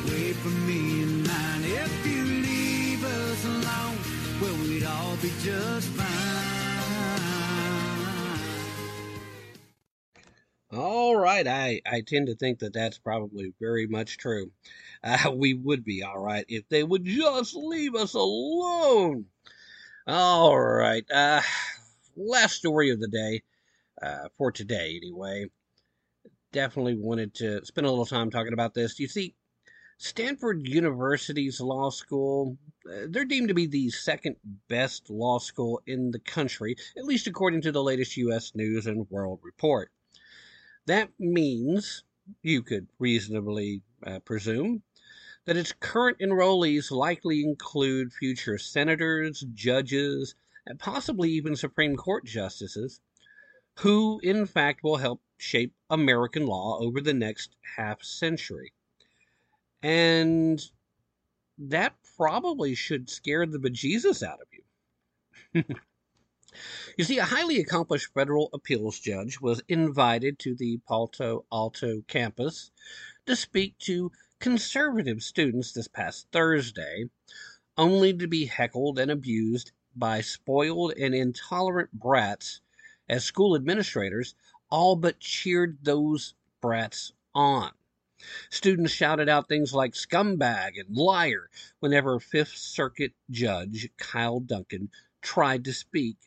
S2: away from me and mine. If you leave us alone, well, we'd all be just fine.
S3: All right, I, I tend to think that that's probably very much true. Uh, we would be all right if they would just leave us alone. All right, uh, last story of the day, uh, for today anyway. Definitely wanted to spend a little time talking about this. You see, Stanford University's law school, uh, they're deemed to be the second best law school in the country, at least according to the latest U.S. News and World Report. That means, you could reasonably uh, presume, that its current enrollees likely include future senators, judges, and possibly even Supreme Court justices, who in fact will help shape American law over the next half century. And that probably should scare the bejesus out of you. You see, a highly accomplished federal appeals judge was invited to the Palo Alto campus to speak to conservative students this past Thursday, only to be heckled and abused by spoiled and intolerant brats as school administrators all but cheered those brats on. Students shouted out things like scumbag and liar whenever Fifth Circuit Judge Kyle Duncan tried to speak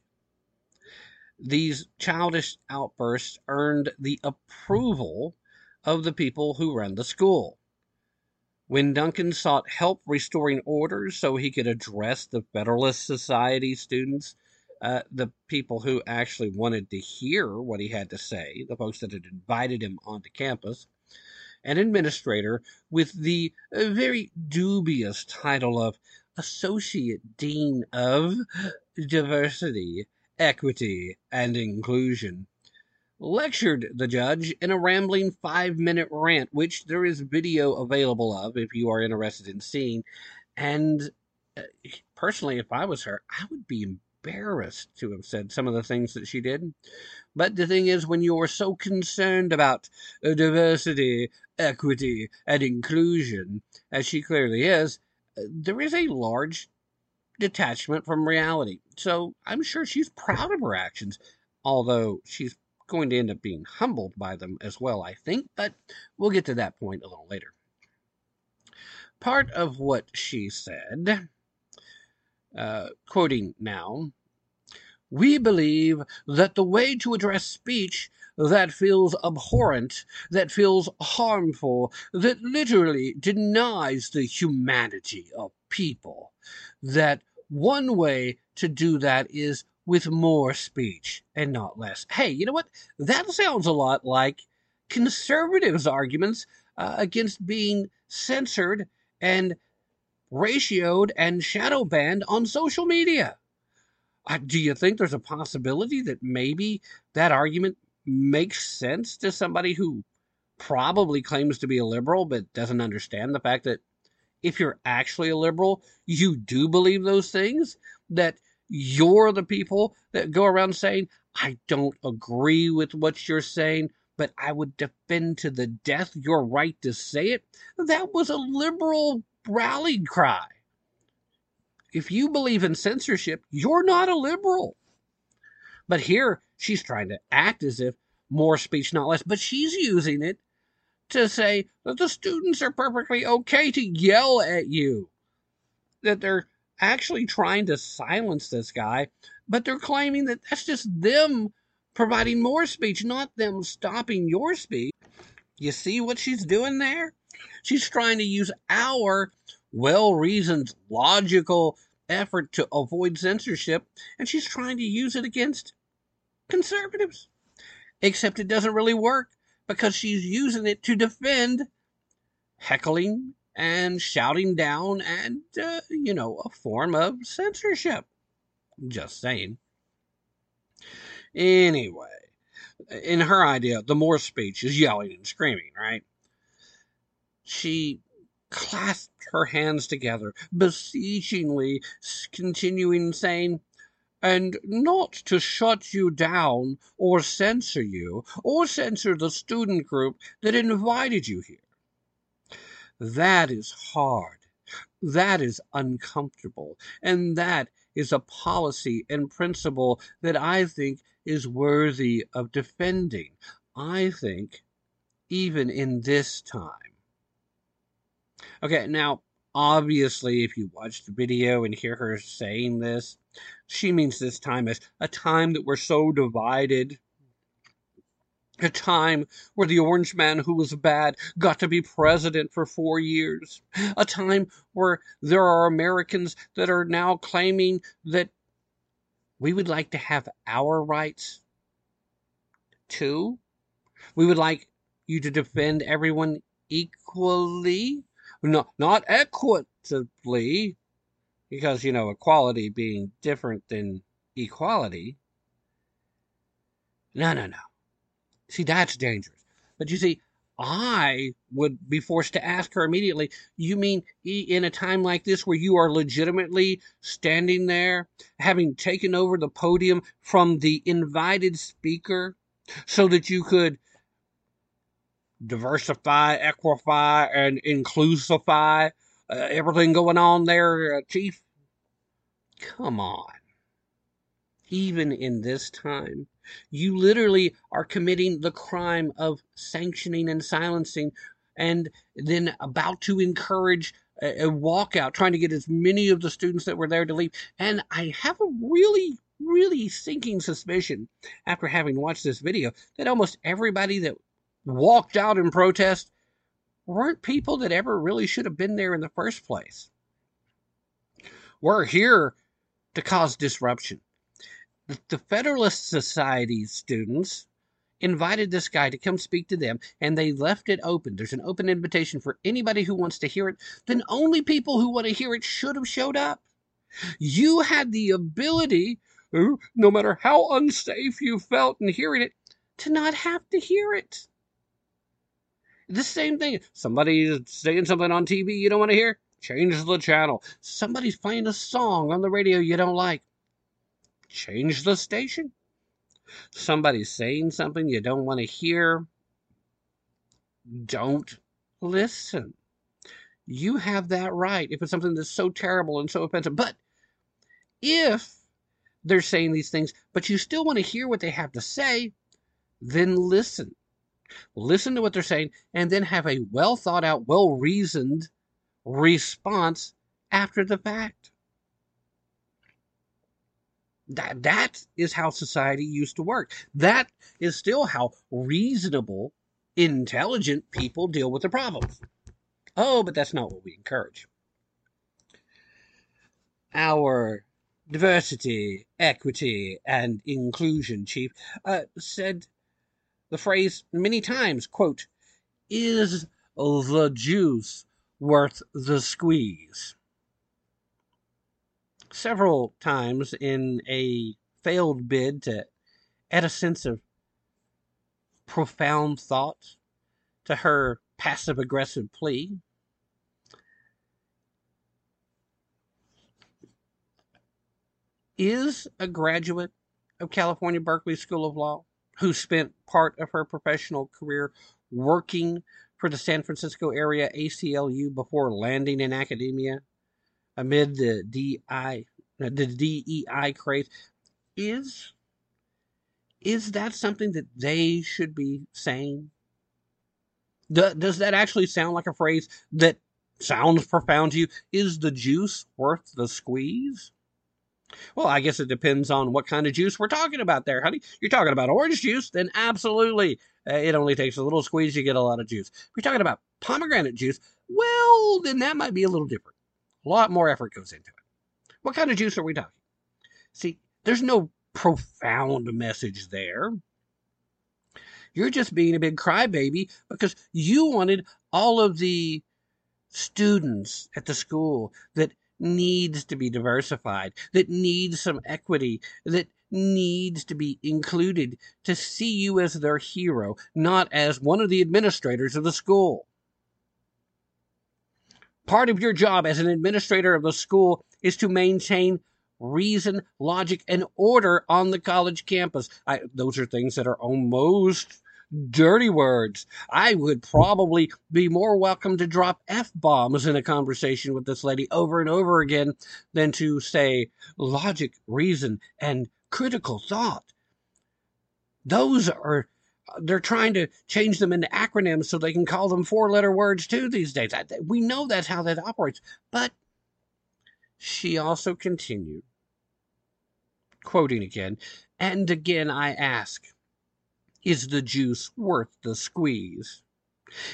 S3: these childish outbursts earned the approval of the people who run the school. When Duncan sought help restoring order so he could address the Federalist Society students, uh, the people who actually wanted to hear what he had to say, the folks that had invited him onto campus, an administrator with the uh, very dubious title of Associate Dean of Diversity, Equity, and Inclusion, lectured the judge in a rambling five minute rant, which there is video available of if you are interested in seeing. And uh, personally, if I was her, I would be embarrassed to have said some of the things that she did. But the thing is, when you're so concerned about uh, diversity, equity, and inclusion, as she clearly is, uh, there is a large detachment from reality. So I'm sure she's proud of her actions, although she's going to end up being humbled by them as well, I think, but we'll get to that point a little later. Part of what she said, uh, quoting now, we believe that the way to address speech that feels abhorrent, that feels harmful, that literally denies the humanity of people, that one way to do that is with more speech and not less. Hey, you know what? That sounds a lot like conservatives' arguments uh, against being censored and ratioed and shadow banned on social media. Uh, do you think there's a possibility that maybe that argument makes sense to somebody who probably claims to be a liberal but doesn't understand the fact that if you're actually a liberal, you do believe those things? That you're the people that go around saying, I don't agree with what you're saying, but I would defend to the death your right to say it. That was a liberal rally cry. If you believe in censorship, you're not a liberal. But here, she's trying to act as if more speech, not less, but she's using it to say that the students are perfectly okay to yell at you, that they're actually trying to silence this guy, but they're claiming that that's just them providing more speech, not them stopping your speech. You see what she's doing there? She's trying to use our well reasoned, logical effort to avoid censorship, and she's trying to use it against conservatives. Except it doesn't really work because she's using it to defend heckling and shouting down and, uh, you know, a form of censorship. Just saying. Anyway, in her idea, the more speech is yelling and screaming, right? She clasped her hands together, beseechingly, continuing saying, and not to shut you down or censor you or censor the student group that invited you here. That is hard. That is uncomfortable. And that is a policy and principle that I think is worthy of defending. I think even in this time. Okay, now, obviously, if you watch the video and hear her saying this, she means this time as a time that we're so divided a time where the orange man who was bad got to be president for four years. A time where there are Americans that are now claiming that we would like to have our rights too. We would like you to defend everyone equally. No, not equitably, because, you know, equality being different than equality. No, no, no. See, that's dangerous. But you see, I would be forced to ask her immediately, you mean in a time like this where you are legitimately standing there, having taken over the podium from the invited speaker so that you could diversify, equify, and inclusify uh, everything going on there, uh, Chief? Come on. Even in this time, you literally are committing the crime of sanctioning and silencing and then about to encourage a, a walkout, trying to get as many of the students that were there to leave. And I have a really, really sinking suspicion after having watched this video that almost everybody that walked out in protest weren't people that ever really should have been there in the first place. We're here to cause disruption. The, Federalist Society students invited this guy to come speak to them, and they left it open. There's an open invitation for anybody who wants to hear it. Then only people who want to hear it should have showed up. You had the ability, uh, no matter how unsafe you felt in hearing it, to not have to hear it. The same thing. Somebody's saying something on TV you don't want to hear, change the channel. Somebody's playing a song on the radio you don't like, change the station. Somebody's saying something you don't want to hear, don't listen. You have that right if it's something that's so terrible and so offensive. But if they're saying these things, but you still want to hear what they have to say, then listen. Listen to what they're saying and then have a well thought out, well reasoned response after the fact. That, that is how society used to work. That is still how reasonable, intelligent people deal with the problems. Oh, but that's not what we encourage. Our diversity, equity, and inclusion chief uh, said the phrase many times, quote, is the juice worth the squeeze? Several times in a failed bid to add a sense of profound thought to her passive aggressive plea. Is a graduate of California Berkeley School of Law who spent part of her professional career working for the San Francisco area ACLU before landing in academia amid the DI the DEI craze is is that something that they should be saying? Does that actually sound like a phrase that sounds profound to you? Is the juice worth the squeeze? Well, I guess it depends on what kind of juice we're talking about there, honey. You're talking about orange juice, then absolutely. Uh, it only takes a little squeeze, you get a lot of juice. If you're talking about pomegranate juice, well, then that might be a little different. A lot more effort goes into it. What kind of juice are we talking? See, there's no profound message there. You're just being a big crybaby because you wanted all of the students at the school that needs to be diversified, that needs some equity, that needs to be included to see you as their hero, not as one of the administrators of the school. Part of your job as an administrator of the school is to maintain reason, logic, and order on the college campus. I, those are things that are almost dirty words. I would probably be more welcome to drop F bombs in a conversation with this lady over and over again than to say logic, reason, and critical thought. Those are, they're trying to change them into acronyms so they can call them four letter words too these days. We know that's how that operates. But she also continued, quoting again, and again I ask, is the juice worth the squeeze?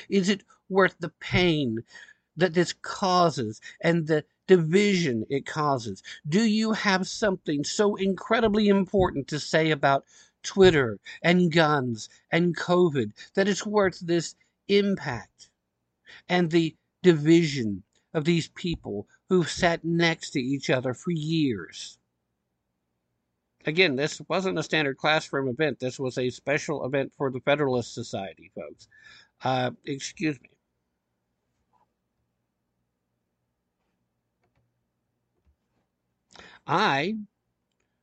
S3: Is it worth the pain that this causes and the division it causes? Do you have something so incredibly important to say about Twitter and guns and COVID that it's worth this impact and the division of these people who've sat next to each other for years? Again, this wasn't a standard classroom event. This was a special event for the Federalist Society, folks. Uh, excuse me. I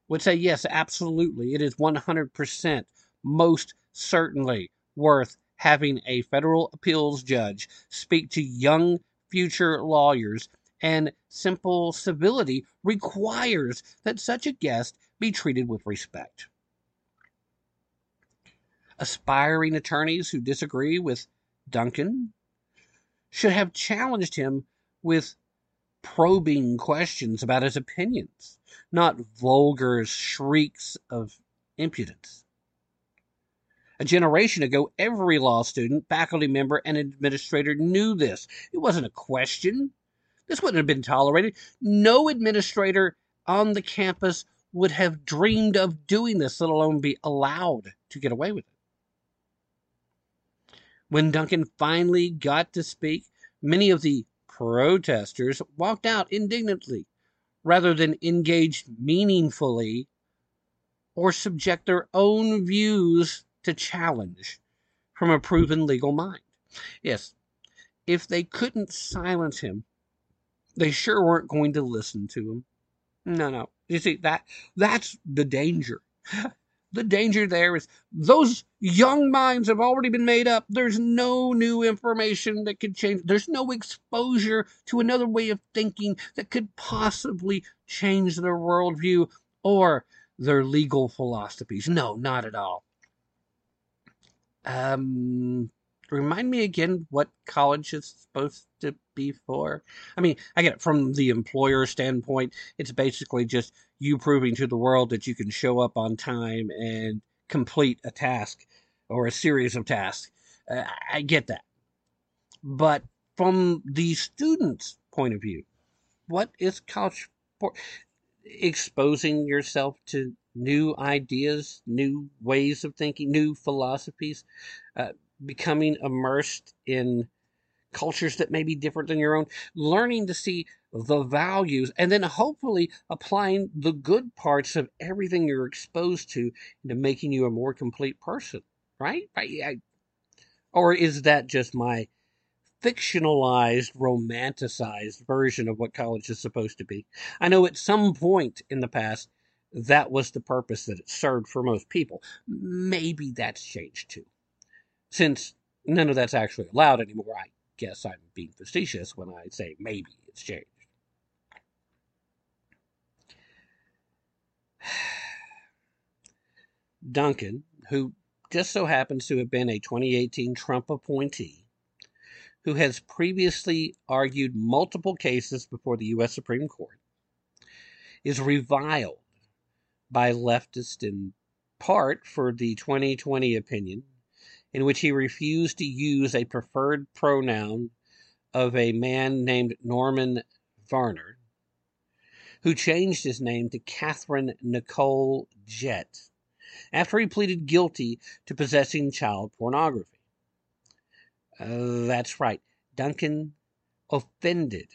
S3: would say yes, absolutely. It is 100% most certainly worth having a federal appeals judge speak to young future lawyers, and simple civility requires that such a guest be treated with respect. Aspiring attorneys who disagree with Duncan should have challenged him with probing questions about his opinions, not vulgar shrieks of impudence. A generation ago, every law student, faculty member, and administrator knew this. It wasn't a question. This wouldn't have been tolerated. No administrator on the campus would have dreamed of doing this, let alone be allowed to get away with it. When Duncan finally got to speak, many of the protesters walked out indignantly rather than engage meaningfully or subject their own views to challenge from a proven legal mind. Yes, if they couldn't silence him, they sure weren't going to listen to him. No, no. You see that that's the danger. The danger there is those young minds have already been made up. There's no new information that could change. There's no exposure to another way of thinking that could possibly change their worldview or their legal philosophies. No, not at all. Um, remind me again what college is supposed to be for? I mean, I get it from the employer standpoint. It's basically just you proving to the world that you can show up on time and complete a task or a series of tasks. Uh, I get that. But from the student's point of view, what is college for? Exposing yourself to new ideas, new ways of thinking, new philosophies, uh, becoming immersed in cultures that may be different than your own, learning to see the values, and then hopefully applying the good parts of everything you're exposed to into making you a more complete person, right? I, or is that just my fictionalized, romanticized version of what college is supposed to be? I know at some point in the past, that was the purpose that it served for most people. Maybe that's changed too. Since none of that's actually allowed anymore, I guess I'm being facetious when I say maybe it's changed. Duncan, who just so happens to have been a 2018 Trump appointee, who has previously argued multiple cases before the U.S. Supreme Court, is reviled by leftists in part for the 2020 opinion in which he refused to use a preferred pronoun of a man named Norman Varner, who changed his name to Catherine Nicole Jett after he pleaded guilty to possessing child pornography. Uh, that's right, Duncan offended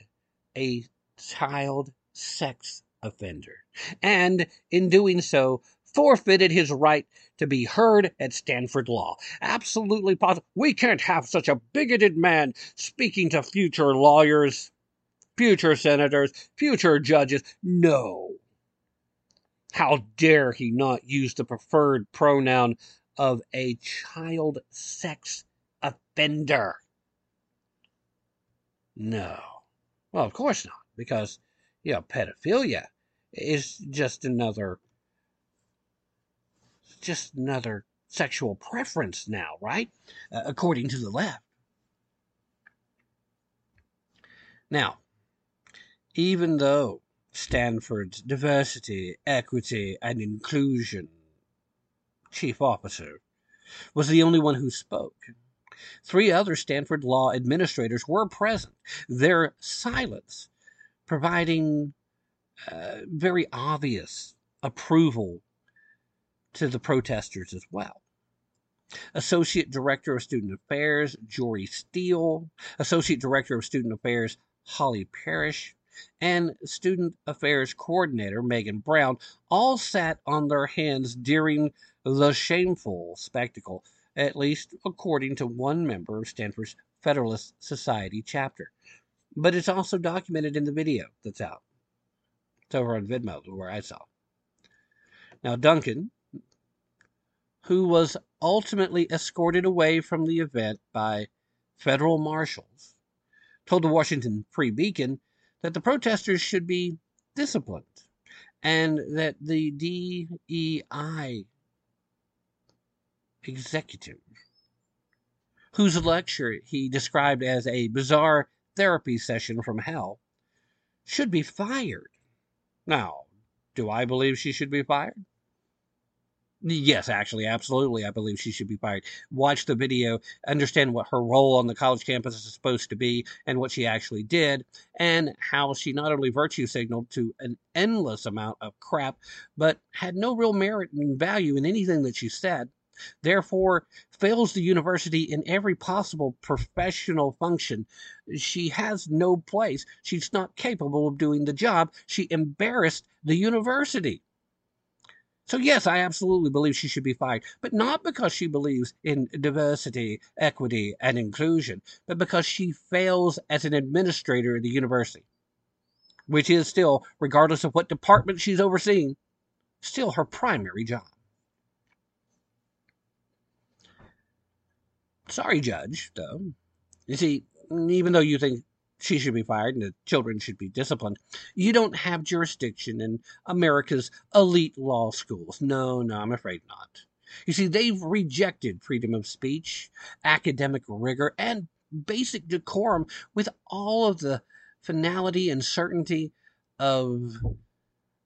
S3: a child sex offender, and in doing so, forfeited his right to be heard at Stanford Law. Absolutely positive. We can't have such a bigoted man speaking to future lawyers, future senators, future judges. No. How dare he not use the preferred pronoun of a child sex offender? No. Well, of course not, because, you know, pedophilia is just another just another sexual preference now, right? Uh, according to the left. Now, even though Stanford's diversity, equity, and inclusion chief officer was the only one who spoke, three other Stanford law administrators were present, their silence providing uh, very obvious approval to the protesters as well. Associate Director of Student Affairs, Jory Steele, Associate Director of Student Affairs, Holly Parrish, and Student Affairs Coordinator, Megan Brown, all sat on their hands during the shameful spectacle, at least according to one member of Stanford's Federalist Society chapter. But it's also documented in the video that's out. It's over on Vidmo, where I saw. Now, Duncan, who was ultimately escorted away from the event by federal marshals, told the Washington Free Beacon that the protesters should be disciplined and that the DEI executive, whose lecture he described as a bizarre therapy session from hell, should be fired. Now, do I believe she should be fired? Yes, actually, absolutely. I believe she should be fired. Watch the video, understand what her role on the college campus is supposed to be and what she actually did, and how she not only virtue signaled to an endless amount of crap, but had no real merit and value in anything that she said. Therefore, fails the university in every possible professional function. She has no place. She's not capable of doing the job. She embarrassed the university. So, yes, I absolutely believe she should be fired, but not because she believes in diversity, equity, and inclusion, but because she fails as an administrator of the university, which is still, regardless of what department she's overseeing, still her primary job. Sorry, Judge, though. You see, even though you think she should be fired and the children should be disciplined. You don't have jurisdiction in America's elite law schools. No, no, I'm afraid not. You see, they've rejected freedom of speech, academic rigor, and basic decorum with all of the finality and certainty of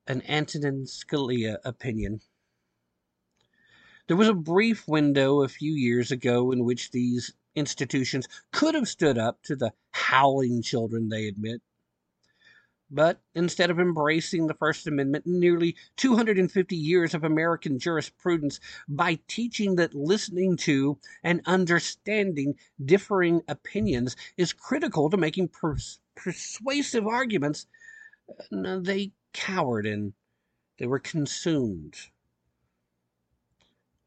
S3: an Antonin Scalia opinion. There was a brief window a few years ago in which these institutions could have stood up to the howling children they admit. But instead of embracing the First Amendment and nearly 250 years of American jurisprudence by teaching that listening to and understanding differing opinions is critical to making pers- persuasive arguments, uh, they cowered and they were consumed.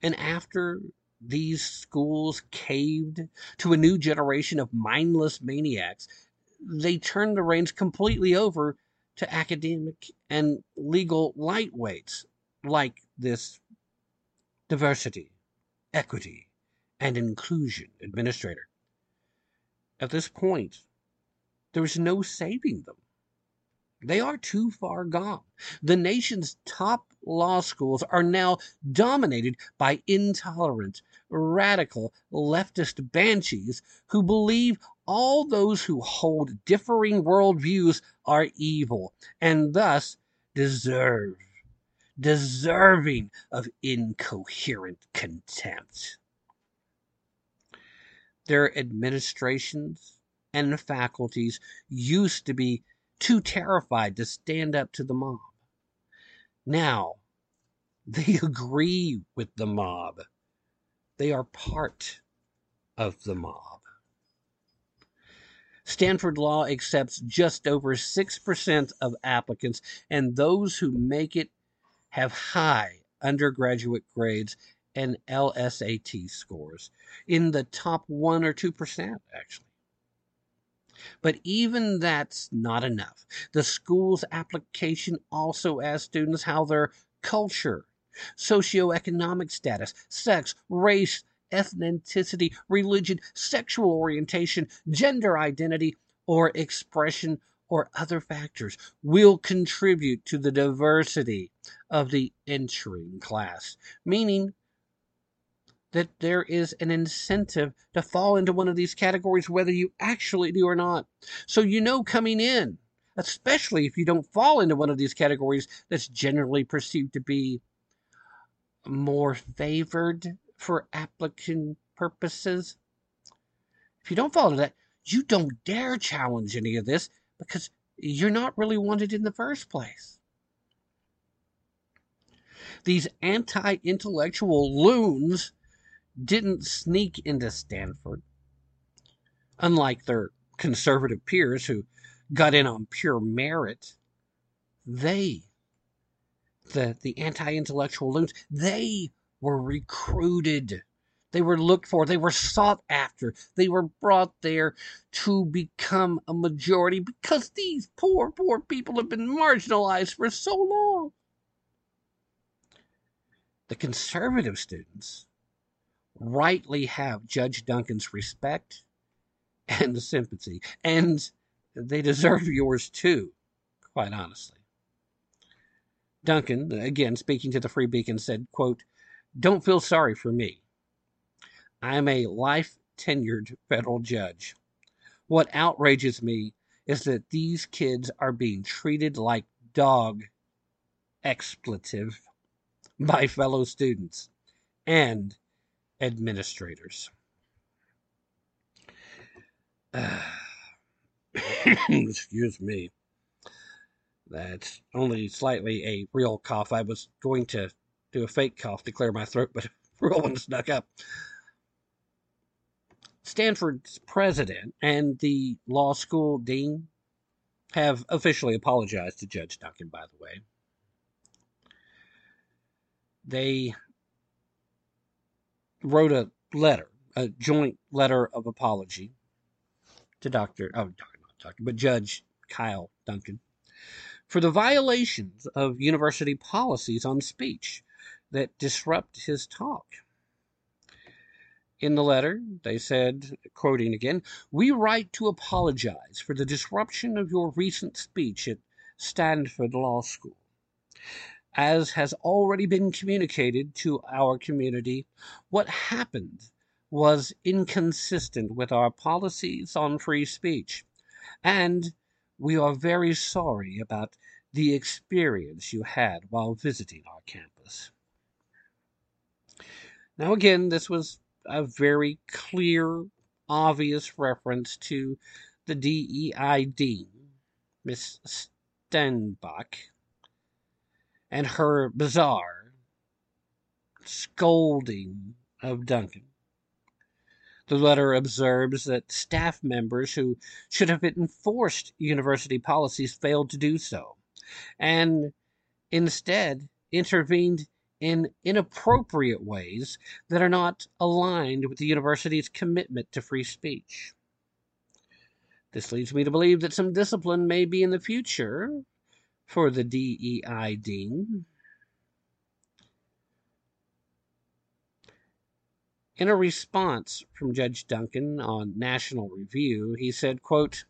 S3: And after these schools caved to a new generation of mindless maniacs. They turned the reins completely over to academic and legal lightweights like this diversity, equity, and inclusion administrator. At this point, there is no saving them. They are too far gone. The nation's top law schools are now dominated by intolerant, radical, leftist banshees who believe all those who hold differing worldviews are evil and thus deserve, deserving of incoherent contempt. Their administrations and faculties used to be too terrified to stand up to the mob. Now, they agree with the mob. They are part of the mob. Stanford Law accepts just over 6% of applicants, and those who make it have high undergraduate grades and LSAT scores in the top 1 or 2%, actually. But even that's not enough. The school's application also asks students how their culture, socioeconomic status, sex, race, ethnicity, religion, sexual orientation, gender identity, or expression or other factors will contribute to the diversity of the entering class, meaning that there is an incentive to fall into one of these categories, whether you actually do or not. So you know coming in, especially if you don't fall into one of these categories that's generally perceived to be more favored for applicant purposes. If you don't fall into that, you don't dare challenge any of this because you're not really wanted in the first place. These anti intellectual loons didn't sneak into Stanford, unlike their conservative peers who got in on pure merit. They, the, the anti intellectual loons, they were recruited. They were looked for. They were sought after. They were brought there to become a majority because these poor, poor people have been marginalized for so long. The conservative students rightly have Judge Duncan's respect and sympathy, and they deserve yours too, quite honestly. Duncan, again speaking to the Free Beacon, said, quote, Don't feel sorry for me. I'm a life tenured federal judge. What outrages me is that these kids are being treated like dog expletive by fellow students and administrators. Excuse me. That's only slightly a real cough. I was going to do a fake cough to clear my throat, but a real one snuck up. Stanford's president and the law school dean have officially apologized to Judge Duncan, by the way. They wrote a letter, a joint letter of apology to Dr. Oh, not Dr. but Judge Kyle Duncan for the violations of university policies on speech that disrupt his talk. In the letter, they said, quoting again, We write to apologize for the disruption of your recent speech at Stanford Law School. As has already been communicated to our community, what happened was inconsistent with our policies on free speech, and we are very sorry about the experience you had while visiting our campus. Now, again, this was a very clear, obvious reference to the DEI dean, Miss Steinbach, and her bizarre scolding of Duncan. The letter observes that staff members who should have enforced university policies failed to do so, and instead intervened in inappropriate ways that are not aligned with the university's commitment to free speech. This leads me to believe that some discipline may be in the future for the DEI dean. In a response from Judge Duncan on National Review, he said, quote,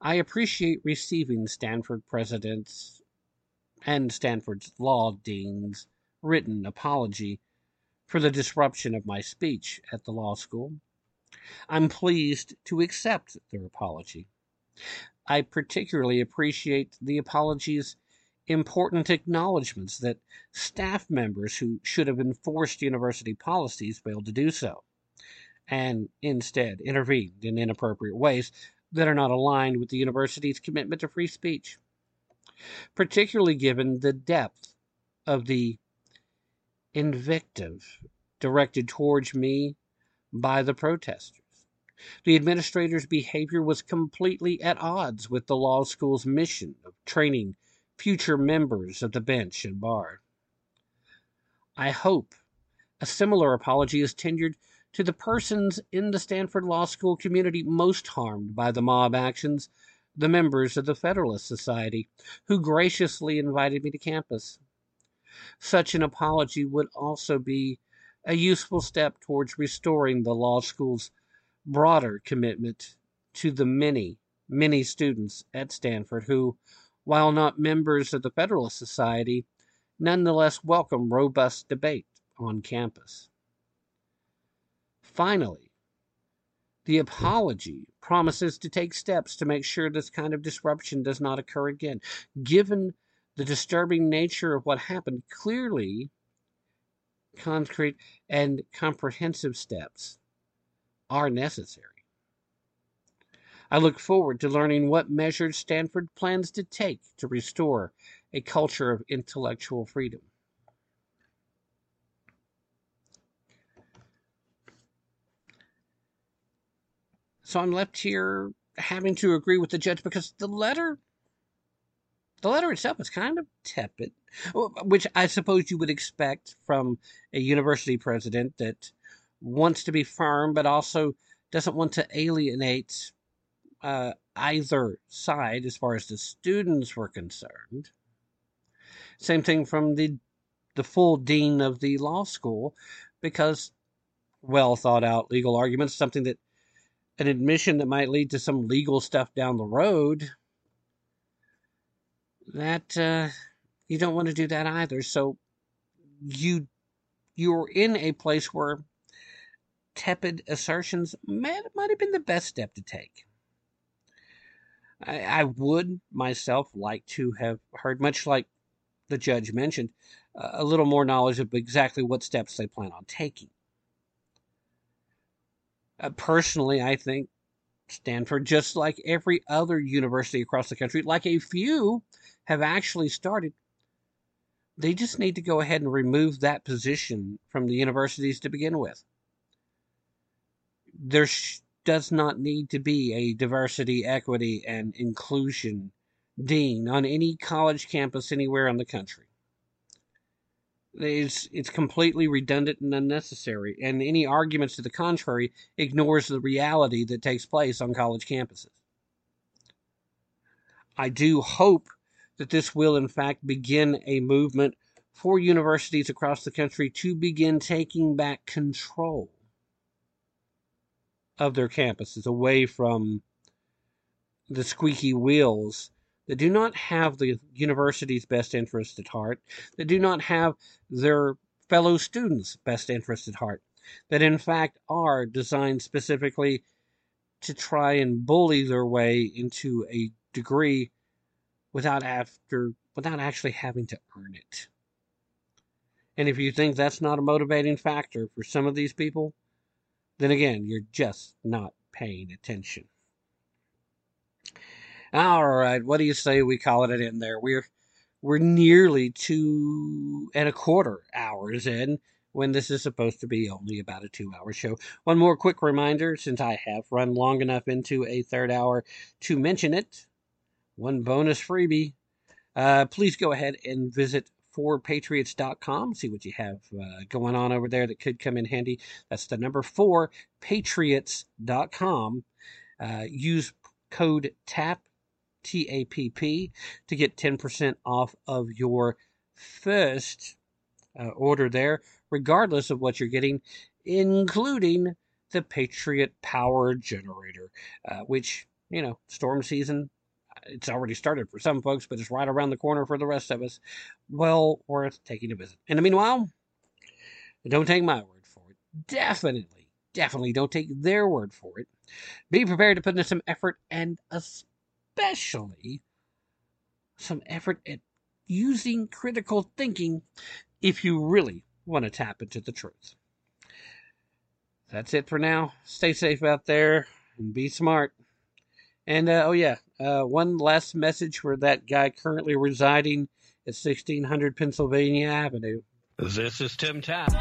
S3: I appreciate receiving Stanford president's and Stanford's law dean's written apology for the disruption of my speech at the law school. I'm pleased to accept their apology. I particularly appreciate the apology's important acknowledgments that staff members who should have enforced university policies failed to do so, and instead intervened in inappropriate ways that are not aligned with the university's commitment to free speech, particularly given the depth of the invective directed towards me by the protesters. The administrator's behavior was completely at odds with the law school's mission of training future members of the bench and bar. I hope a similar apology is tendered to the persons in the Stanford Law School community most harmed by the mob actions, the members of the Federalist Society, who graciously invited me to campus. Such an apology would also be a useful step towards restoring the law school's broader commitment to the many, many students at Stanford who, while not members of the Federalist Society, nonetheless welcome robust debate on campus. Finally, the apology promises to take steps to make sure this kind of disruption does not occur again. Given the disturbing nature of what happened, clearly concrete and comprehensive steps are necessary. I look forward to learning what measures Stanford plans to take to restore a culture of intellectual freedom. So I'm left here having to agree with the judge because the letter the letter itself is kind of tepid, which I suppose you would expect from a university president that wants to be firm but also doesn't want to alienate uh, either side as far as the students were concerned. Same thing from the the full dean of the law school, because well thought out legal arguments, something that an admission that might lead to some legal stuff down the road that uh, you don't want to do that either. So you you're in a place where tepid assertions might, might have been the best step to take. I, I would myself like to have heard, much like the judge mentioned, a little more knowledge of exactly what steps they plan on taking. Uh, personally, I think Stanford, just like every other university across the country, like a few have actually started, they just need to go ahead and remove that position from the universities to begin with. There sh- does not need to be a diversity, equity, and inclusion dean on any college campus anywhere in the country. It's, it's completely redundant and unnecessary, and any arguments to the contrary ignores the reality that takes place on college campuses. I do hope that this will, in fact, begin a movement for universities across the country to begin taking back control of their campuses away from the squeaky wheels that do not have the university's best interest at heart, that do not have their fellow students' best interest at heart, that in fact are designed specifically to try and bully their way into a degree without after without actually having to earn it. And if you think that's not a motivating factor for some of these people, then again, you're just not paying attention. All right, what do you say we call it in there? We're we're nearly two and a quarter hours in when this is supposed to be only about a two hour show. One more quick reminder since I have run long enough into a third hour to mention it. One bonus freebie. Uh, please go ahead and visit fourpatriots.com. See what you have uh, going on over there that could come in handy. That's the number four patriots.com. Uh, use code TAPP T A P P, to get 10% off of your first uh, order there, regardless of what you're getting, including the Patriot Power Generator, uh, which, you know, storm season, it's already started for some folks, but it's right around the corner for the rest of us. Well worth taking a visit. In the meanwhile, don't take my word for it. Definitely, definitely don't take their word for it. Be prepared to put in some effort and especially some effort at using critical thinking if you really want to tap into the truth. That's it for now. Stay safe out there and be smart. And uh, oh, yeah, uh, one last message for that guy currently residing at 1600 Pennsylvania Avenue.
S2: This is Tim Tapp.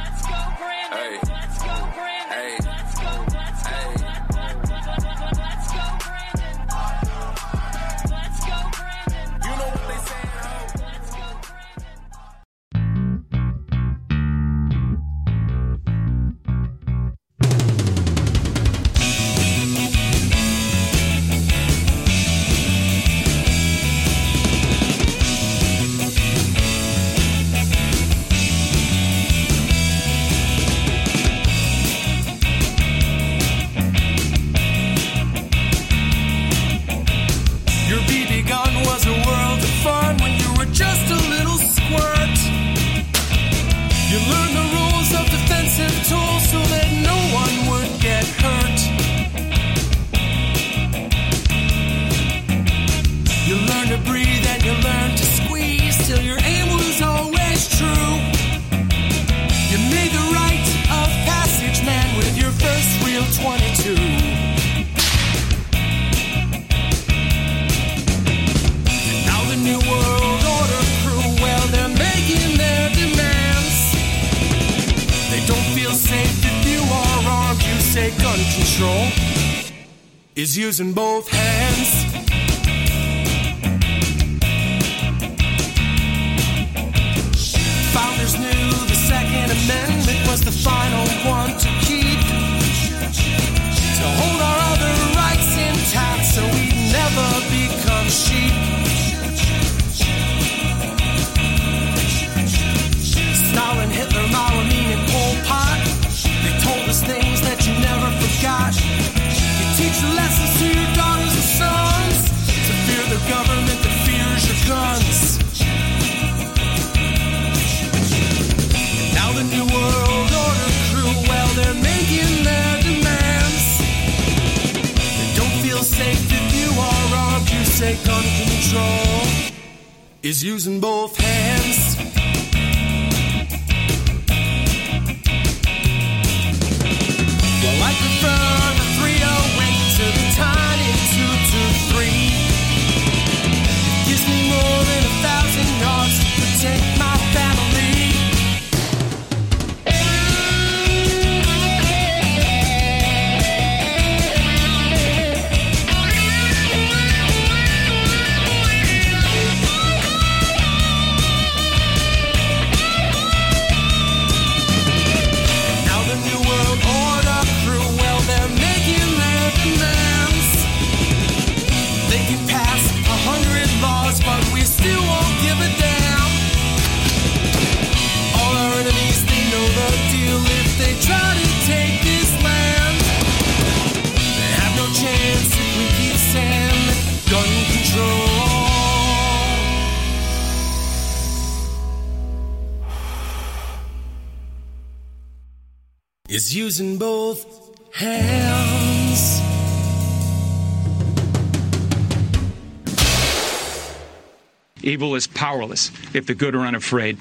S15: Evil is powerless if the good are unafraid.